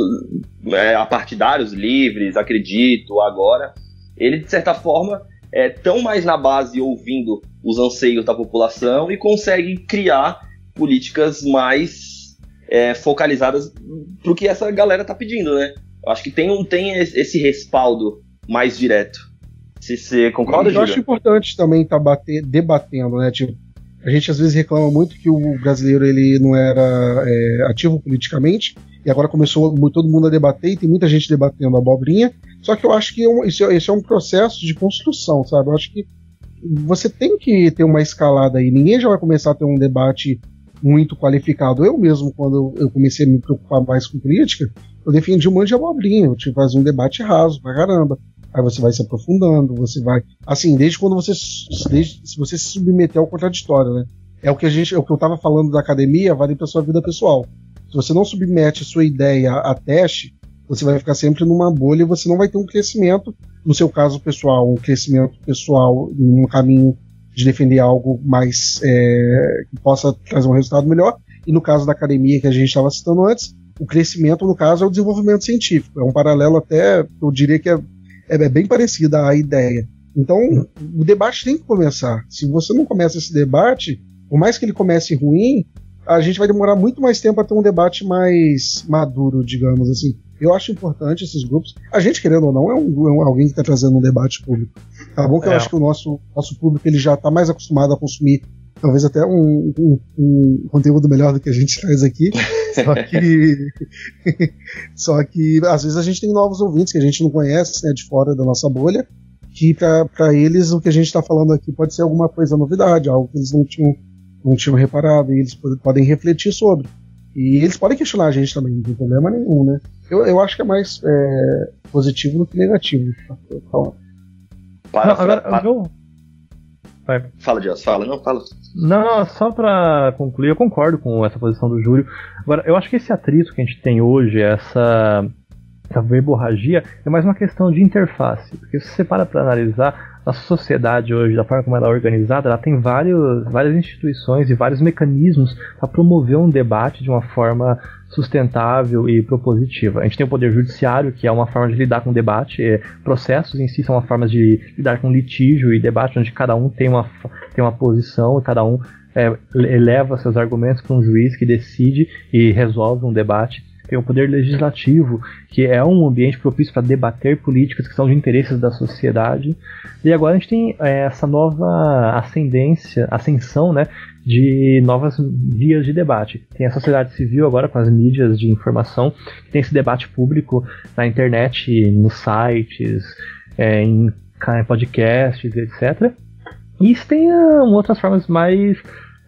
é, apartidários, livres, acredito, agora, ele de certa forma é tão mais na base ouvindo os anseios da população e consegue criar políticas mais é, focalizadas pro que essa galera tá pedindo, né? Eu acho que tem, tem esse respaldo mais direto. Se você concorda, Eu acho importante também estar tá debatendo, né? Tipo, a gente às vezes reclama muito que o brasileiro ele não era é, ativo politicamente, e agora começou todo mundo a debater, e tem muita gente debatendo a abobrinha. Só que eu acho que é isso, isso é um processo de construção, sabe? Eu acho que você tem que ter uma escalada aí. Ninguém já vai começar a ter um debate muito qualificado. Eu mesmo, quando eu comecei a me preocupar mais com política, eu defendi um monte de abobrinha. Eu tive que fazer um debate raso pra caramba aí você vai se aprofundando, você vai. Assim, desde quando você. Desde, se você se submeter ao contraditório, né? É o que a gente. É o que eu estava falando da academia, vale para sua vida pessoal. Se você não submete a sua ideia a teste, você vai ficar sempre numa bolha e você não vai ter um crescimento, no seu caso pessoal, um crescimento pessoal num caminho de defender algo mais é, que possa trazer um resultado melhor. E no caso da academia que a gente estava citando antes, o crescimento, no caso, é o desenvolvimento científico. É um paralelo até, eu diria que é é, é bem parecida a ideia. Então, o debate tem que começar. Se você não começa esse debate, por mais que ele comece ruim, a gente vai demorar muito mais tempo a ter um debate mais maduro, digamos assim. Eu acho importante esses grupos. A gente, querendo ou não, é, um, é um, alguém que está trazendo um debate público. Tá bom que é. eu acho que o nosso, nosso público ele já está mais acostumado a consumir talvez até um, um, um, conteúdo melhor do que a gente traz aqui. Só que, só que às vezes a gente tem novos ouvintes que a gente não conhece, né, de fora da nossa bolha, que para eles o que a gente está falando aqui pode ser alguma coisa novidade, algo que eles não tinham, não tinham reparado e eles podem refletir sobre. E eles podem questionar a gente também, não tem problema nenhum, né? Eu, eu acho que é mais é, positivo do que negativo. Tá? Para, agora, para, eu, Vai. Fala, Dias, fala, não, fala. Não, só pra concluir, eu concordo com essa posição do Júlio. Agora, eu acho que esse atrito que a gente tem hoje, essa, essa verborragia, é mais uma questão de interface. Porque se você para pra analisar, a sociedade hoje, da forma como ela é organizada, ela tem vários, várias instituições e vários mecanismos para promover um debate de uma forma sustentável e propositiva. A gente tem o poder judiciário, que é uma forma de lidar com debate, é, processos em si são uma forma de lidar com litígio e debate, onde cada um tem uma, tem uma posição e cada um é, eleva seus argumentos para um juiz que decide e resolve um debate. Tem o poder legislativo, que é um ambiente propício para debater políticas que são de interesses da sociedade. E agora a gente tem é, essa nova ascendência, ascensão, né, de novas vias de debate. Tem a sociedade civil agora com as mídias de informação, que tem esse debate público na internet, nos sites, é, em podcasts, etc. E tem um, outras formas mais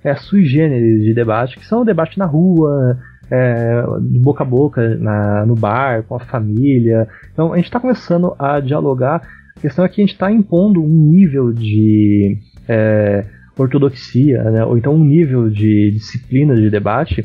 é, sui generis de debate, que são o debate na rua, é, boca a boca, na, no bar, com a família. Então a gente está começando a dialogar. A questão é que a gente está impondo um nível de é, ortodoxia, né, ou então um nível de disciplina de debate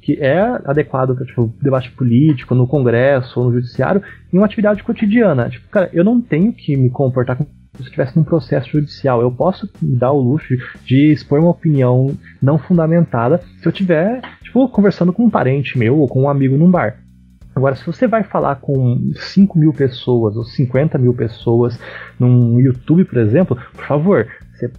que é adequado para tipo, debate político, no Congresso ou no Judiciário, em uma atividade cotidiana. Tipo, cara, eu não tenho que me comportar se estivesse num processo judicial. Eu posso me dar o luxo de expor uma opinião não fundamentada se eu estiver, tipo, conversando com um parente meu ou com um amigo num bar. Agora, se você vai falar com 5 mil pessoas ou 50 mil pessoas num YouTube, por exemplo, por favor, você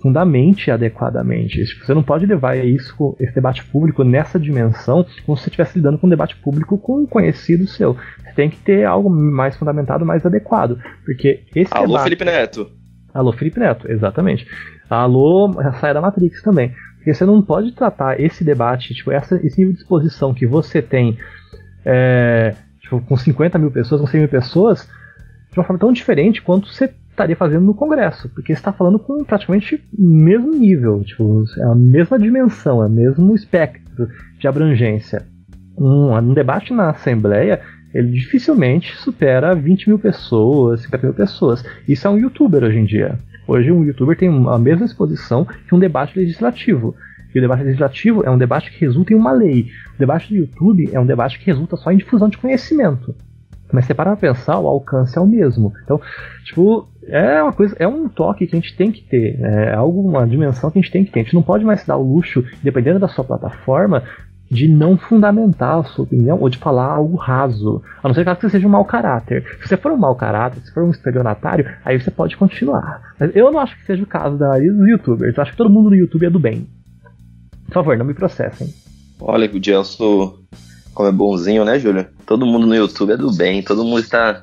fundamente adequadamente. Você não pode levar isso, esse debate público nessa dimensão como se você estivesse lidando com um debate público com um conhecido seu. Você tem que ter algo mais fundamentado, mais adequado. Porque esse Alô, debate... Felipe Neto. Alô, Felipe Neto, exatamente. Alô, saia da Matrix também. Porque você não pode tratar esse debate, tipo, essa, esse nível de exposição que você tem é, tipo, com 50 mil pessoas, com 100 mil pessoas, de uma forma tão diferente quanto você estaria fazendo no Congresso, porque está falando com praticamente o mesmo nível, tipo, é a mesma dimensão, é o mesmo espectro de abrangência. Um, um debate na Assembleia, ele dificilmente supera 20 mil pessoas, 50 mil pessoas. Isso é um youtuber hoje em dia. Hoje um youtuber tem a mesma exposição que um debate legislativo. E o debate legislativo é um debate que resulta em uma lei. O debate do YouTube é um debate que resulta só em difusão de conhecimento. Mas se parar pra pensar, o alcance é o mesmo. Então, tipo, é uma coisa, é um toque que a gente tem que ter, é algo, uma dimensão que a gente tem que ter. A gente não pode mais dar o luxo, dependendo da sua plataforma, de não fundamentar a sua opinião ou de falar algo raso. A não ser que você seja um mau caráter. Se você for um mau caráter, se for um estelionatário, aí você pode continuar. Mas eu não acho que seja o caso da dos youtubers. Eu acho que todo mundo no YouTube é do bem. Por favor, não me processem. Olha que o Gelson, como é bonzinho, né, Júlio? Todo mundo no YouTube é do bem, todo mundo está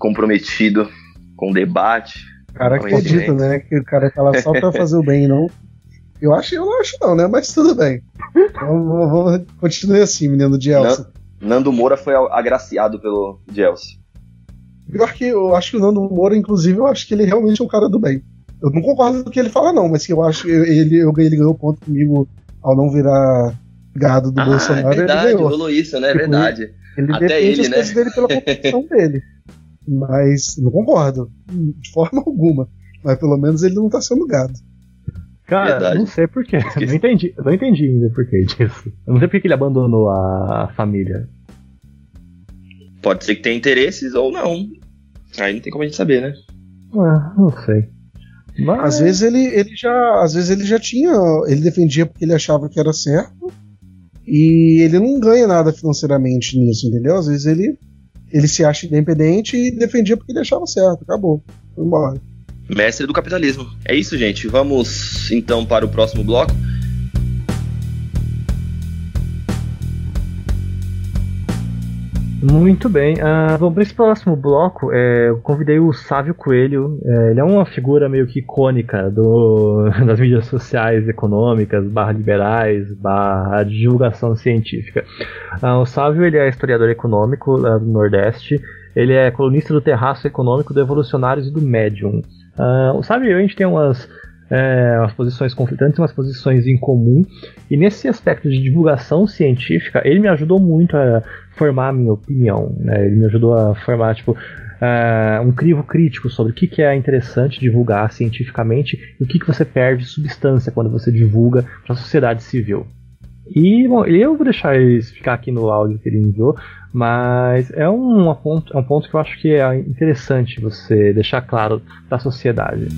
comprometido com o debate. O cara acredita, né? Que o cara tá lá só pra fazer o bem, não. Eu acho, eu não acho não, né? Mas tudo bem. Vamos, vamos continue assim, menino de Elsa. Nando Moura foi agraciado pelo Gelson. Pior que eu acho que o Nando Moura, inclusive, eu acho que ele realmente é um cara do bem. Eu não concordo com o que ele fala, não, mas que eu acho que ele, eu, ele ganhou ponto comigo ao não virar gado do ah, Bolsonaro. É verdade, ele ganhou. rolou isso, né? É verdade. Ele Até defende ele, as né? coisas dele pela convicção dele. Mas não concordo, de forma alguma. Mas pelo menos ele não tá sendo gado. Cara, Verdade. não sei porquê. Eu não entendi. Não entendi ainda porquê disso. Eu não sei porque ele abandonou a família. Pode ser que tenha interesses ou não. Aí não tem como a gente saber, né? Ah, não sei. Mas, Às vezes ele, ele já. Às vezes ele já tinha. Ele defendia porque ele achava que era certo. E ele não ganha nada financeiramente nisso, entendeu? Às vezes ele, ele se acha independente e defendia porque ele achava certo. Acabou. Foi embora. Mestre do capitalismo. É isso, gente. Vamos então para o próximo bloco. Muito bem. Ah, bom, para esse próximo bloco, é, eu convidei o Sávio Coelho. É, ele é uma figura meio que icônica do, das mídias sociais econômicas, barra liberais, barra divulgação científica. Ah, o Sávio ele é historiador econômico lá do Nordeste. Ele é colunista do Terraço Econômico do Evolucionários e do Medium. Ah, o Sávio, a gente tem umas é, umas posições conflitantes, umas posições em comum. E nesse aspecto de divulgação científica, ele me ajudou muito a formar a minha opinião. Né? Ele me ajudou a formar tipo, é, um crivo crítico sobre o que, que é interessante divulgar cientificamente e o que, que você perde substância quando você divulga para a sociedade civil. E bom, eu vou deixar isso ficar aqui no áudio que ele enviou, mas é um, um ponto, é um ponto que eu acho que é interessante você deixar claro para a sociedade.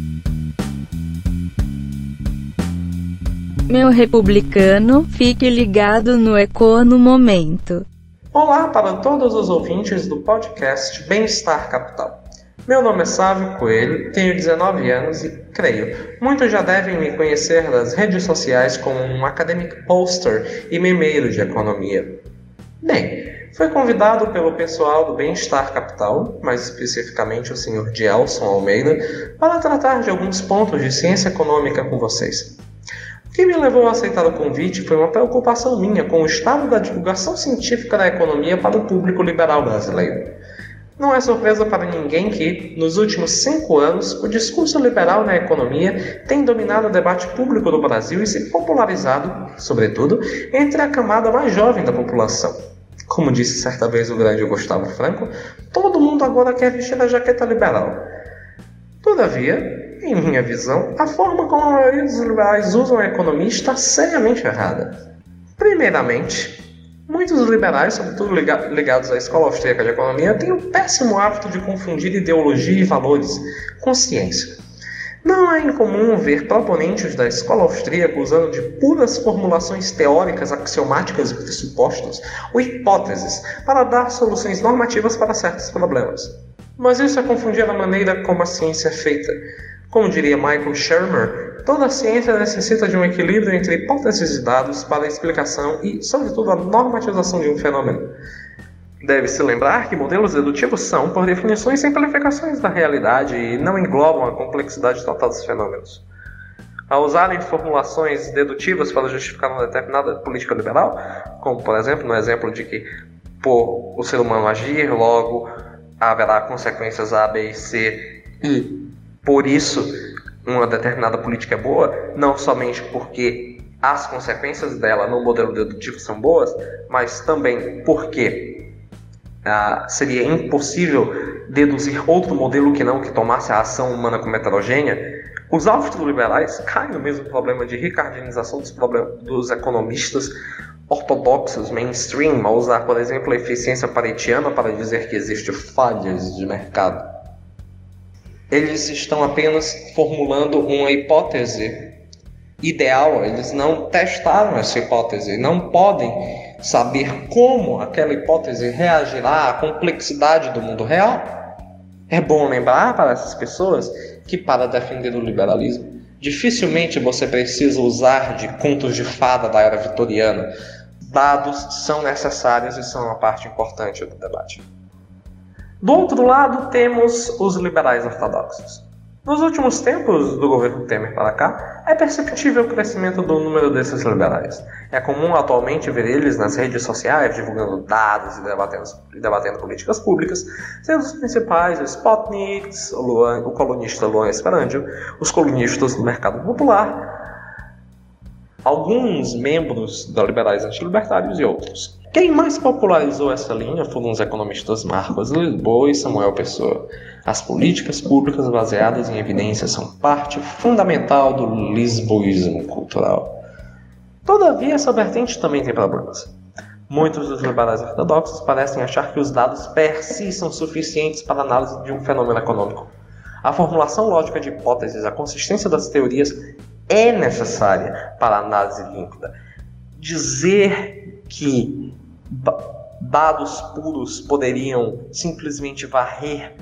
Meu republicano, fique ligado no Eco no momento. Olá para todos os ouvintes do podcast Bem-Estar Capital. Meu nome é Sávio Coelho, tenho 19 anos e, creio, muitos já devem me conhecer das redes sociais como um academic poster e memeiro de economia. Bem, fui convidado pelo pessoal do Bem-Estar Capital, mais especificamente o Sr. Gelson Almeida, para tratar de alguns pontos de ciência econômica com vocês. Que me levou a aceitar o convite foi uma preocupação minha com o estado da divulgação científica da economia para o público liberal brasileiro. Não é surpresa para ninguém que, nos últimos cinco anos, o discurso liberal na economia tem dominado o debate público do Brasil e se popularizado, sobretudo, entre a camada mais jovem da população. Como disse certa vez o grande Gustavo Franco, todo mundo agora quer vestir a jaqueta liberal. Todavia, em minha visão, a forma como a maioria dos liberais usam a economia está seriamente errada. Primeiramente, Muitos liberais, sobretudo ligados à escola austríaca de economia, têm o péssimo hábito de confundir ideologia e valores com ciência. Não é incomum ver proponentes da escola austríaca usando de puras formulações teóricas, axiomáticas e pressupostos ou hipóteses para dar soluções normativas para certos problemas. Mas isso é confundir a maneira como a ciência é feita. Como diria Michael Shermer, toda ciência necessita de um equilíbrio entre hipóteses e dados para a explicação e, sobretudo, a normatização de um fenômeno. Deve-se lembrar que modelos dedutivos são, por definição, simplificações da realidade e não englobam a complexidade total dos fenômenos. Ao usarem formulações dedutivas para justificar uma determinada política liberal, como por exemplo no exemplo de que por o ser humano agir, logo haverá consequências A, B e C, e por isso uma determinada política é boa, não somente porque as consequências dela no modelo dedutivo são boas, mas também porque ah, seria impossível deduzir outro modelo que não que tomasse a ação humana como heterogênea, os austro-liberais caem no mesmo problema de ricardinização dos, dos economistas ortodoxos mainstream, ao usar, por exemplo, a eficiência paretiana para dizer que existem falhas de mercado. Eles estão apenas formulando uma hipótese ideal, eles não testaram essa hipótese, não podem saber como aquela hipótese reagirá à complexidade do mundo real. É bom lembrar para essas pessoas que, para defender o liberalismo, dificilmente você precisa usar de contos de fada da era vitoriana. Dados são necessários e são uma parte importante do debate. Do outro lado, temos os liberais ortodoxos. Nos últimos tempos do governo Temer para cá, é perceptível o crescimento do número desses liberais. É comum atualmente ver eles nas redes sociais divulgando dados e debatendo, debatendo políticas públicas, sendo os principais o Spotniks, o, Luan, o colunista Luan Esperandio, os colunistas do mercado popular, alguns membros da Liberais Antilibertários e outros. Quem mais popularizou essa linha foram os economistas Marcos Lisboa e Samuel Pessoa. As políticas públicas baseadas em evidências são parte fundamental do lisboísmo cultural. Todavia, essa vertente também tem problemas. Muitos dos liberais ortodoxos parecem achar que os dados per si são suficientes para a análise de um fenômeno econômico. A formulação lógica de hipóteses, a consistência das teorias é necessária para a análise límpida. Dizer que dados puros poderiam simplesmente varrer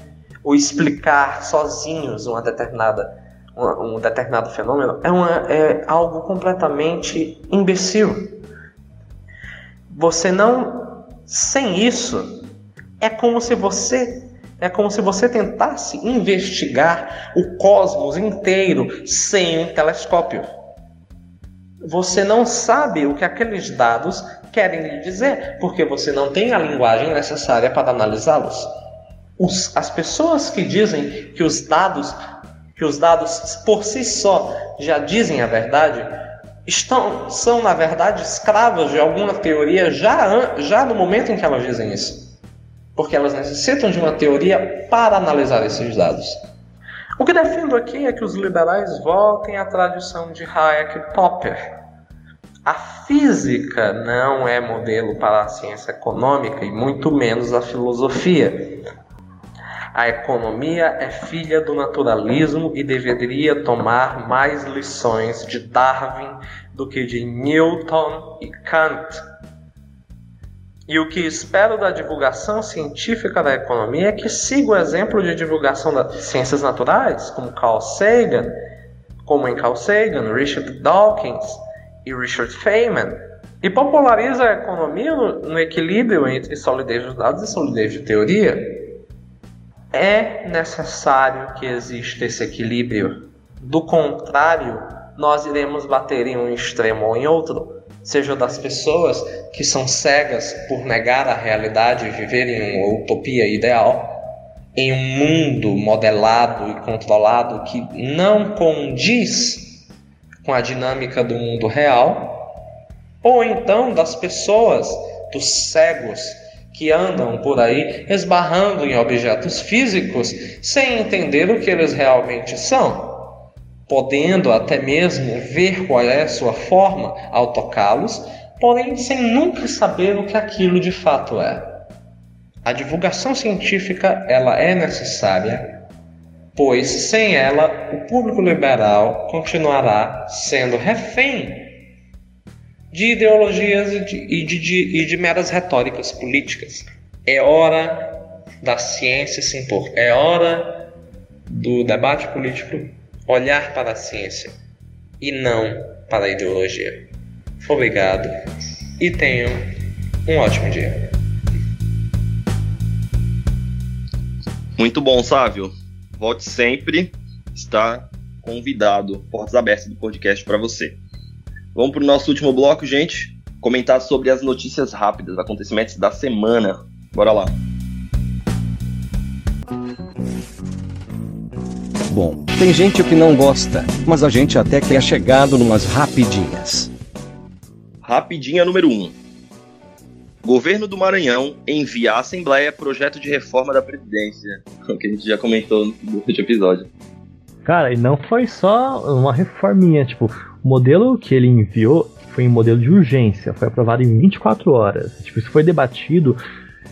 ou explicar sozinhos uma determinada, um, um determinado fenômeno é, uma, é algo completamente imbecil. Você não. Sem isso, é como se você. É como se você tentasse investigar o cosmos inteiro sem um telescópio. Você não sabe o que aqueles dados querem lhe dizer, porque você não tem a linguagem necessária para analisá-los. Os, as pessoas que dizem que os dados que os dados por si só já dizem a verdade estão são na verdade escravas de alguma teoria já já no momento em que elas dizem isso porque elas necessitam de uma teoria para analisar esses dados o que defendo aqui é que os liberais voltem à tradição de Hayek e Popper a física não é modelo para a ciência econômica e muito menos a filosofia a economia é filha do naturalismo e deveria tomar mais lições de Darwin do que de Newton e Kant. E o que espero da divulgação científica da economia é que siga o exemplo de divulgação das ciências naturais, como Carl Sagan, como em Carl Sagan, Richard Dawkins e Richard Feynman, e popularize a economia no, no equilíbrio entre solidez dos dados e solidez de teoria. É necessário que exista esse equilíbrio. Do contrário, nós iremos bater em um extremo ou em outro, seja das pessoas que são cegas por negar a realidade e viver em uma utopia ideal, em um mundo modelado e controlado que não condiz com a dinâmica do mundo real, ou então das pessoas, dos cegos que andam por aí esbarrando em objetos físicos sem entender o que eles realmente são, podendo até mesmo ver qual é a sua forma ao tocá-los, porém sem nunca saber o que aquilo de fato é. A divulgação científica ela é necessária, pois sem ela o público liberal continuará sendo refém de ideologias e de, e de, de, e de meras retóricas políticas. É hora da ciência se impor, é hora do debate político olhar para a ciência e não para a ideologia. Obrigado e tenham um ótimo dia. Muito bom, Sávio. Volte sempre. Está convidado. Portas abertas do podcast para você. Vamos para o nosso último bloco, gente. Comentar sobre as notícias rápidas, acontecimentos da semana. Bora lá. Bom, tem gente que não gosta, mas a gente até que é chegado numas rapidinhas. Rapidinha número 1. Um. Governo do Maranhão envia à Assembleia projeto de reforma da Previdência, o que a gente já comentou no último episódio. Cara, e não foi só uma reforminha, tipo, o modelo que ele enviou foi um modelo de urgência, foi aprovado em 24 horas. Tipo, isso foi debatido.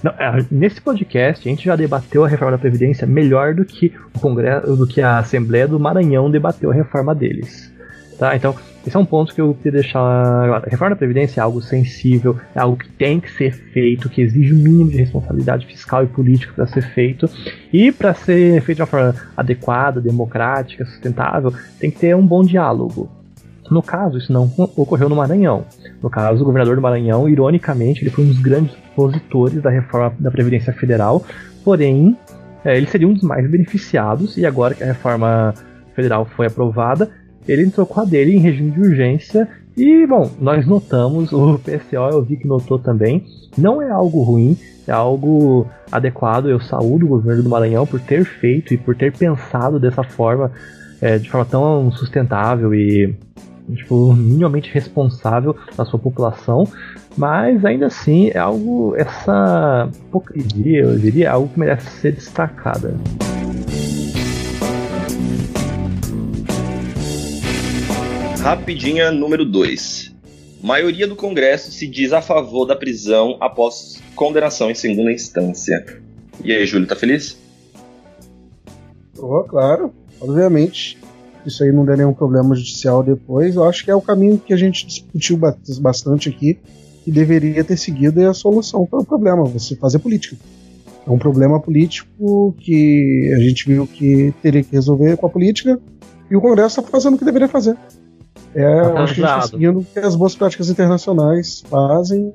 Não, é, nesse podcast a gente já debateu a reforma da Previdência melhor do que o Congresso, do que a Assembleia do Maranhão debateu a reforma deles. Tá? Então, esse é um ponto que eu queria deixar. A reforma da Previdência é algo sensível, é algo que tem que ser feito, que exige o um mínimo de responsabilidade fiscal e política para ser feito. E para ser feito de uma forma adequada, democrática, sustentável, tem que ter um bom diálogo. No caso, isso não ocorreu no Maranhão. No caso, o governador do Maranhão, ironicamente, ele foi um dos grandes opositores da reforma da Previdência Federal, porém, é, ele seria um dos mais beneficiados, e agora que a reforma federal foi aprovada, ele entrou com a dele em regime de urgência e, bom, nós notamos, o PSO eu vi que notou também, não é algo ruim, é algo adequado. Eu saúdo o governo do Maranhão por ter feito e por ter pensado dessa forma, é, de forma tão sustentável e tipo, minimamente responsável da sua população, mas ainda assim é algo, essa hipocrisia, eu diria, é algo que merece ser destacada. Rapidinha número 2. Maioria do Congresso se diz a favor da prisão após condenação em segunda instância. E aí, Júlio, tá feliz? Oh, claro, obviamente. Isso aí não der nenhum problema judicial depois. Eu acho que é o caminho que a gente discutiu bastante aqui e deveria ter seguido e a solução para o problema, você fazer política. É um problema político que a gente viu que teria que resolver com a política e o Congresso está fazendo o que deveria fazer. É, acho que a gente está seguindo o que as boas práticas internacionais fazem.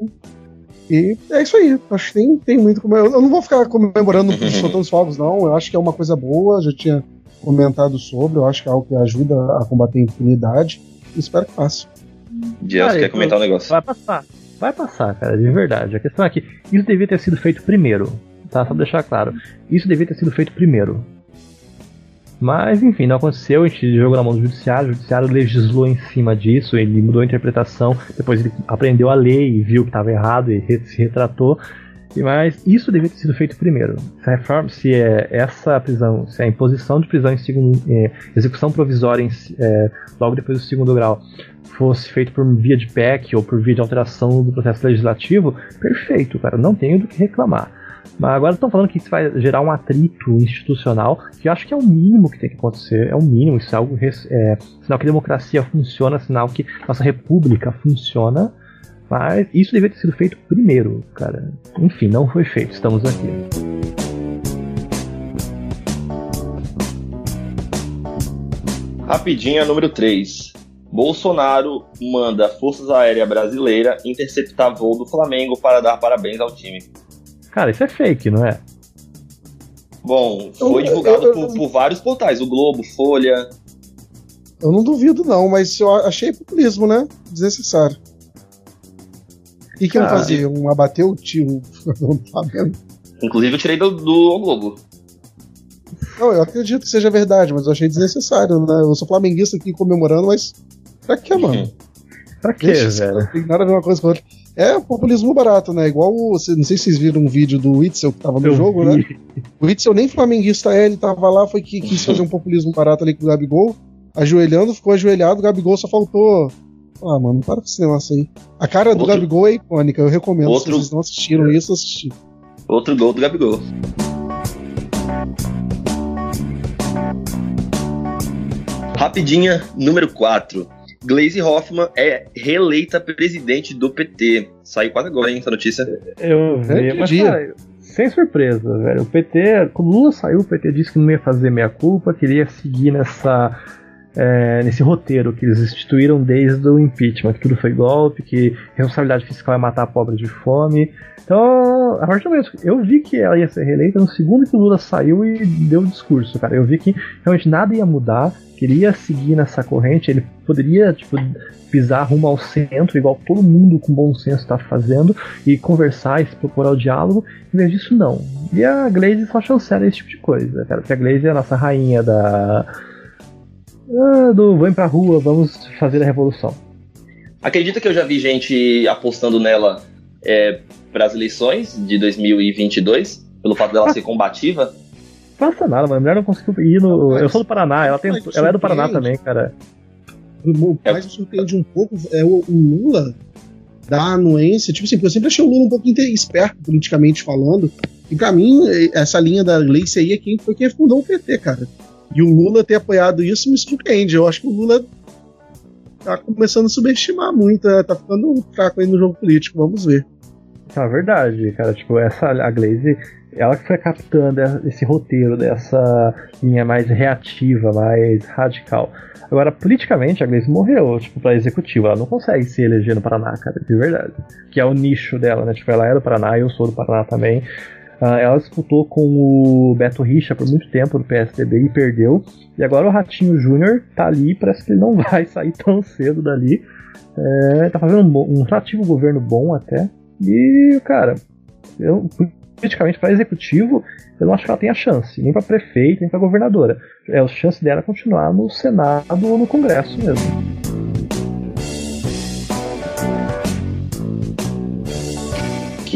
E é isso aí. Acho que tem, tem muito como. Eu não vou ficar comemorando soltando os fogos, não. Eu acho que é uma coisa boa. Já tinha comentado sobre. Eu acho que é algo que ajuda a combater a impunidade. E espero que faça. Dias quer comentar um negócio? Vai passar. Vai passar, cara, de verdade. A questão é que isso devia ter sido feito primeiro. Tá? Só pra deixar claro. Isso devia ter sido feito primeiro. Mas, enfim, não aconteceu, a gente jogou na mão do judiciário, o judiciário legislou em cima disso, ele mudou a interpretação, depois ele aprendeu a lei e viu que estava errado e se retratou. Mas isso devia ter sido feito primeiro. Se, reforma, se é essa prisão, se a imposição de prisão em segundo, é, execução provisória em, é, logo depois do segundo grau fosse feito por via de PEC ou por via de alteração do processo legislativo, perfeito, cara, não tenho do que reclamar. Mas agora estão falando que isso vai gerar um atrito institucional, que eu acho que é o mínimo que tem que acontecer, é o mínimo, isso é algo é, sinal que a democracia funciona, sinal que nossa república funciona, mas isso deveria ter sido feito primeiro, cara. Enfim, não foi feito, estamos aqui. Rapidinha número 3. Bolsonaro manda Forças Aéreas Brasileira interceptar voo do Flamengo para dar parabéns ao time. Cara, isso é fake, não é? Bom, foi eu, divulgado eu, eu, por, por, vários portais, o Globo, Folha. Eu não duvido, não, mas eu achei populismo, né? Desnecessário. E que não fazia? Um abater o tiro Inclusive eu tirei do, do Globo. Não, eu acredito que seja verdade, mas eu achei desnecessário, né? Eu sou flamenguista aqui comemorando, mas pra que, mano? pra que, velho? Tem nada a ver uma coisa com a outra. É populismo barato, né? Igual, não sei se vocês viram um vídeo do Witzel que tava no eu jogo, vi. né? O Witzel nem flamenguista é, ele tava lá, foi que quis fazer um populismo barato ali com o Gabigol, ajoelhando, ficou ajoelhado, o Gabigol só faltou Ah, mano, para com esse negócio aí. A cara do Outro- Gabigol é icônica, eu recomendo. Outro- Se vocês não assistiram isso, assistir. Outro gol do Gabigol. Rapidinha, número 4. Glaze Hoffman é reeleita presidente do PT. Saiu quase agora, hein, essa notícia. Eu vi, É, mas dia. cara, sem surpresa, velho. O PT, quando o Lula saiu, o PT disse que não ia fazer meia culpa, queria seguir nessa é, nesse roteiro que eles instituíram desde o impeachment, que tudo foi golpe, que responsabilidade fiscal é matar pobres de fome. Então, a partir do momento eu vi que ela ia ser reeleita, no segundo que o Lula saiu e deu o discurso, cara, eu vi que realmente nada ia mudar, queria seguir nessa corrente, ele poderia, tipo, pisar rumo ao centro, igual todo mundo com bom senso está fazendo, e conversar e se propor ao diálogo. Em vez disso, não. E a Glaze só chancela esse tipo de coisa, cara, porque a Glaze é a nossa rainha da. Ah, do vem pra rua, vamos fazer a revolução. Acredita que eu já vi gente apostando nela é, para as eleições de 2022? Pelo fato dela ser combativa? Passa nada, mano. A mulher não conseguiu ir no. Eu sou do Paraná, ela, tem... Ela é do Paraná também, cara. O que mais me surpreende um pouco é o, o Lula da anuência. Tipo assim, porque eu sempre achei o Lula um pouco esperto, politicamente falando. E pra mim, essa linha da Gleice aí é quem foi quem fundou o PT, cara. E o Lula ter apoiado isso me surpreende. Eu acho que o Lula tá começando a subestimar muito, né? tá ficando fraco aí no jogo político. Vamos ver. Isso é verdade, cara. Tipo, essa, a Glaze, ela que foi captando esse roteiro dessa linha mais reativa, mais radical. Agora, politicamente, a Glaze morreu, tipo, pra executiva. Ela não consegue se eleger no Paraná, cara, de verdade. Que é o nicho dela, né? Tipo, ela é do Paraná, eu sou do Paraná também. Ah, ela disputou com o Beto Richa por muito tempo do PSDB e perdeu. E agora o Ratinho Júnior tá ali, parece que ele não vai sair tão cedo dali. É, tá fazendo um, um relativo governo bom até. E, cara, eu, politicamente para executivo, eu não acho que ela tenha chance, nem para prefeito, nem para governadora. É a chance dela continuar no Senado ou no Congresso mesmo.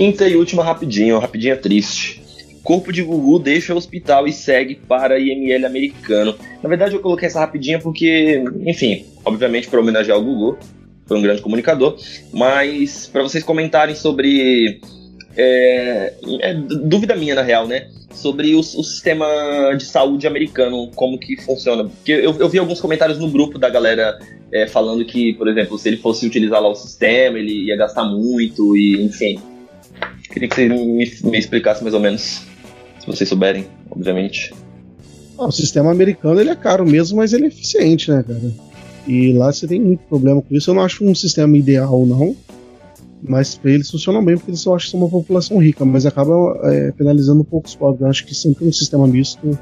Quinta e última rapidinho, rapidinha triste. Corpo de Gugu deixa o hospital e segue para IML americano. Na verdade, eu coloquei essa rapidinha porque, enfim, obviamente para homenagear o Gugu, foi um grande comunicador, mas para vocês comentarem sobre. É, é dúvida minha, na real, né? Sobre o, o sistema de saúde americano, como que funciona. Porque eu, eu vi alguns comentários no grupo da galera é, falando que, por exemplo, se ele fosse utilizar lá o sistema, ele ia gastar muito, e enfim. Queria que você me, me explicasse mais ou menos, se vocês souberem, obviamente. Ah, o sistema americano ele é caro mesmo, mas ele é eficiente, né, cara? E lá você tem muito problema com isso. Eu não acho um sistema ideal, não. Mas pra eles funcionam bem, porque eles só acham que são uma população rica, mas acaba é, penalizando um pouco os pobres. Eu acho que sempre um sistema misto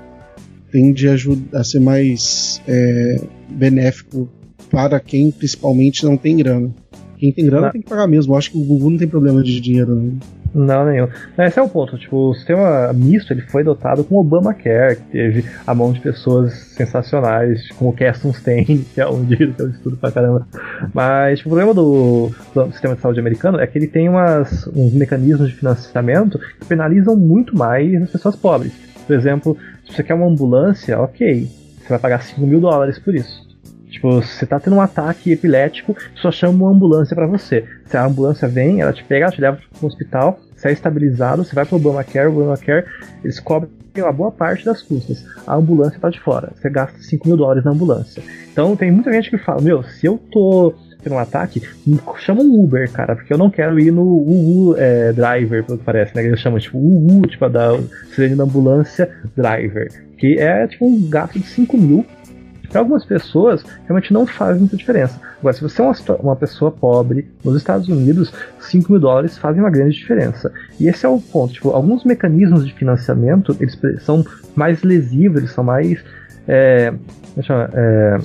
tende a, ajudar, a ser mais é, benéfico para quem principalmente não tem grana. Quem tem grana tem que pagar mesmo. Eu acho que o Google não tem problema de dinheiro, não. Não, nenhum. Esse é o ponto. Tipo, o sistema misto ele foi dotado com Obamacare, que teve a mão de pessoas sensacionais, como o Keston Stein, que é um dia que eu estudo pra caramba. Mas tipo, o problema do, do sistema de saúde americano é que ele tem umas, uns mecanismos de financiamento que penalizam muito mais as pessoas pobres. Por exemplo, se você quer uma ambulância, ok, você vai pagar 5 mil dólares por isso. Tipo, você tá tendo um ataque epilético, só chama uma ambulância pra você. Se a ambulância vem, ela te pega, ela te leva pro hospital, você é estabilizado, você vai pro Obamacare, o Obamacare, eles cobrem uma boa parte das custas. A ambulância tá de fora, você gasta 5 mil dólares na ambulância. Então tem muita gente que fala, meu, se eu tô tendo um ataque, chama um Uber, cara, porque eu não quero ir no UU é, driver, pelo que parece, né? Eles chamam tipo UU, tipo da sirene da ambulância driver. Que é tipo um gasto de 5 mil para algumas pessoas realmente não faz muita diferença. Agora, se você é uma, uma pessoa pobre nos Estados Unidos, 5 mil dólares fazem uma grande diferença. E esse é o ponto. Tipo, alguns mecanismos de financiamento eles são mais lesivos, eles são mais é, é? É,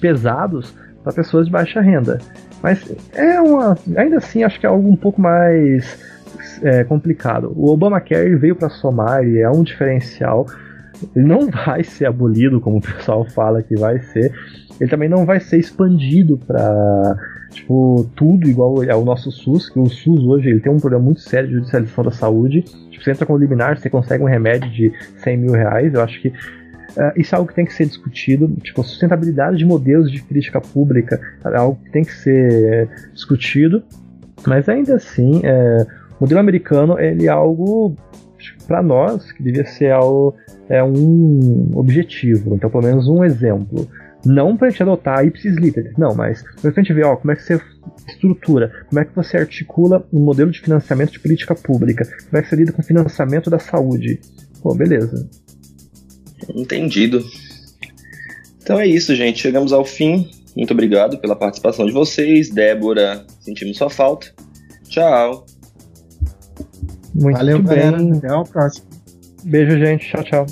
pesados para pessoas de baixa renda. Mas é uma, ainda assim, acho que é algo um pouco mais é, complicado. O Obamacare veio para somar e é um diferencial. Ele não vai ser abolido, como o pessoal fala que vai ser. Ele também não vai ser expandido para tipo tudo igual é o nosso SUS, que o SUS hoje ele tem um problema muito sério de judicialização da saúde. Tipo, você entra com liminar, você consegue um remédio de 100 mil reais. Eu acho que uh, isso é algo que tem que ser discutido. Tipo, a sustentabilidade de modelos de política pública é algo que tem que ser discutido. Mas ainda assim, é, o modelo americano ele é algo para nós que devia ser algo, é um objetivo. Então, pelo menos um exemplo. Não para a gente adotar ipsis literis, não, mas para a gente ver ó, como é que você estrutura, como é que você articula um modelo de financiamento de política pública, como é que você lida com o financiamento da saúde. Pô, beleza. Entendido. Então é isso, gente. Chegamos ao fim. Muito obrigado pela participação de vocês. Débora, sentimos sua falta. Tchau. Muito Valeu, bem. galera. Até a próxima. Beijo, gente. Tchau, tchau.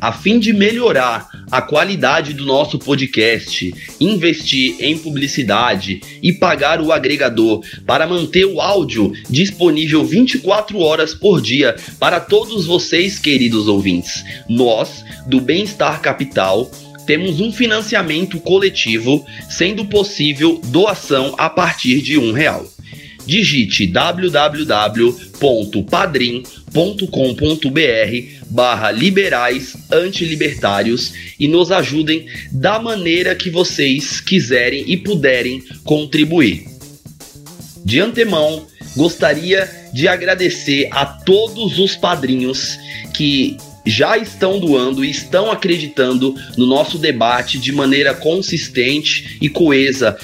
A fim de melhorar a qualidade do nosso podcast, investir em publicidade e pagar o agregador para manter o áudio disponível 24 horas por dia para todos vocês, queridos ouvintes, nós, do Bem-Estar Capital, temos um financiamento coletivo, sendo possível doação a partir de um real. Digite www.padrim.com.br barra liberais antilibertários e nos ajudem da maneira que vocês quiserem e puderem contribuir. De antemão, gostaria de agradecer a todos os padrinhos que já estão doando e estão acreditando no nosso debate de maneira consistente e coesa.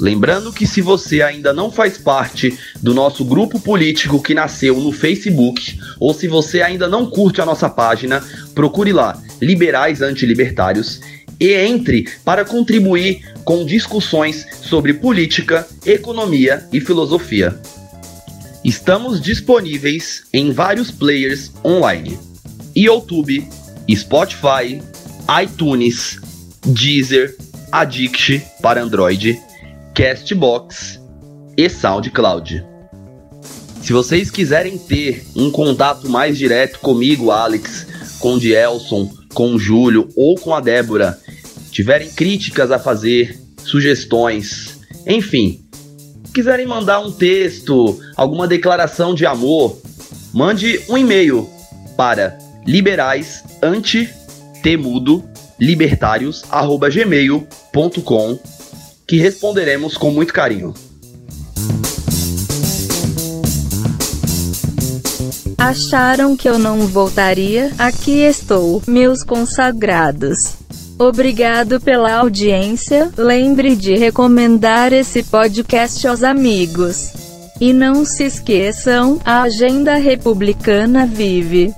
Lembrando que se você ainda não faz parte do nosso grupo político que nasceu no Facebook, ou se você ainda não curte a nossa página, procure lá, Liberais Antilibertários, e entre para contribuir com discussões sobre política, economia e filosofia. Estamos disponíveis em vários players online: YouTube, Spotify, iTunes, Deezer, Addict para Android, Castbox e SoundCloud. Se vocês quiserem ter um contato mais direto comigo, Alex, com o Dielson, com o Júlio ou com a Débora, tiverem críticas a fazer, sugestões, enfim, quiserem mandar um texto, alguma declaração de amor, mande um e-mail para liberais anti temudo libertários gmail.com que responderemos com muito carinho. Acharam que eu não voltaria? Aqui estou, meus consagrados. Obrigado pela audiência. Lembre de recomendar esse podcast aos amigos. E não se esqueçam, a agenda republicana vive.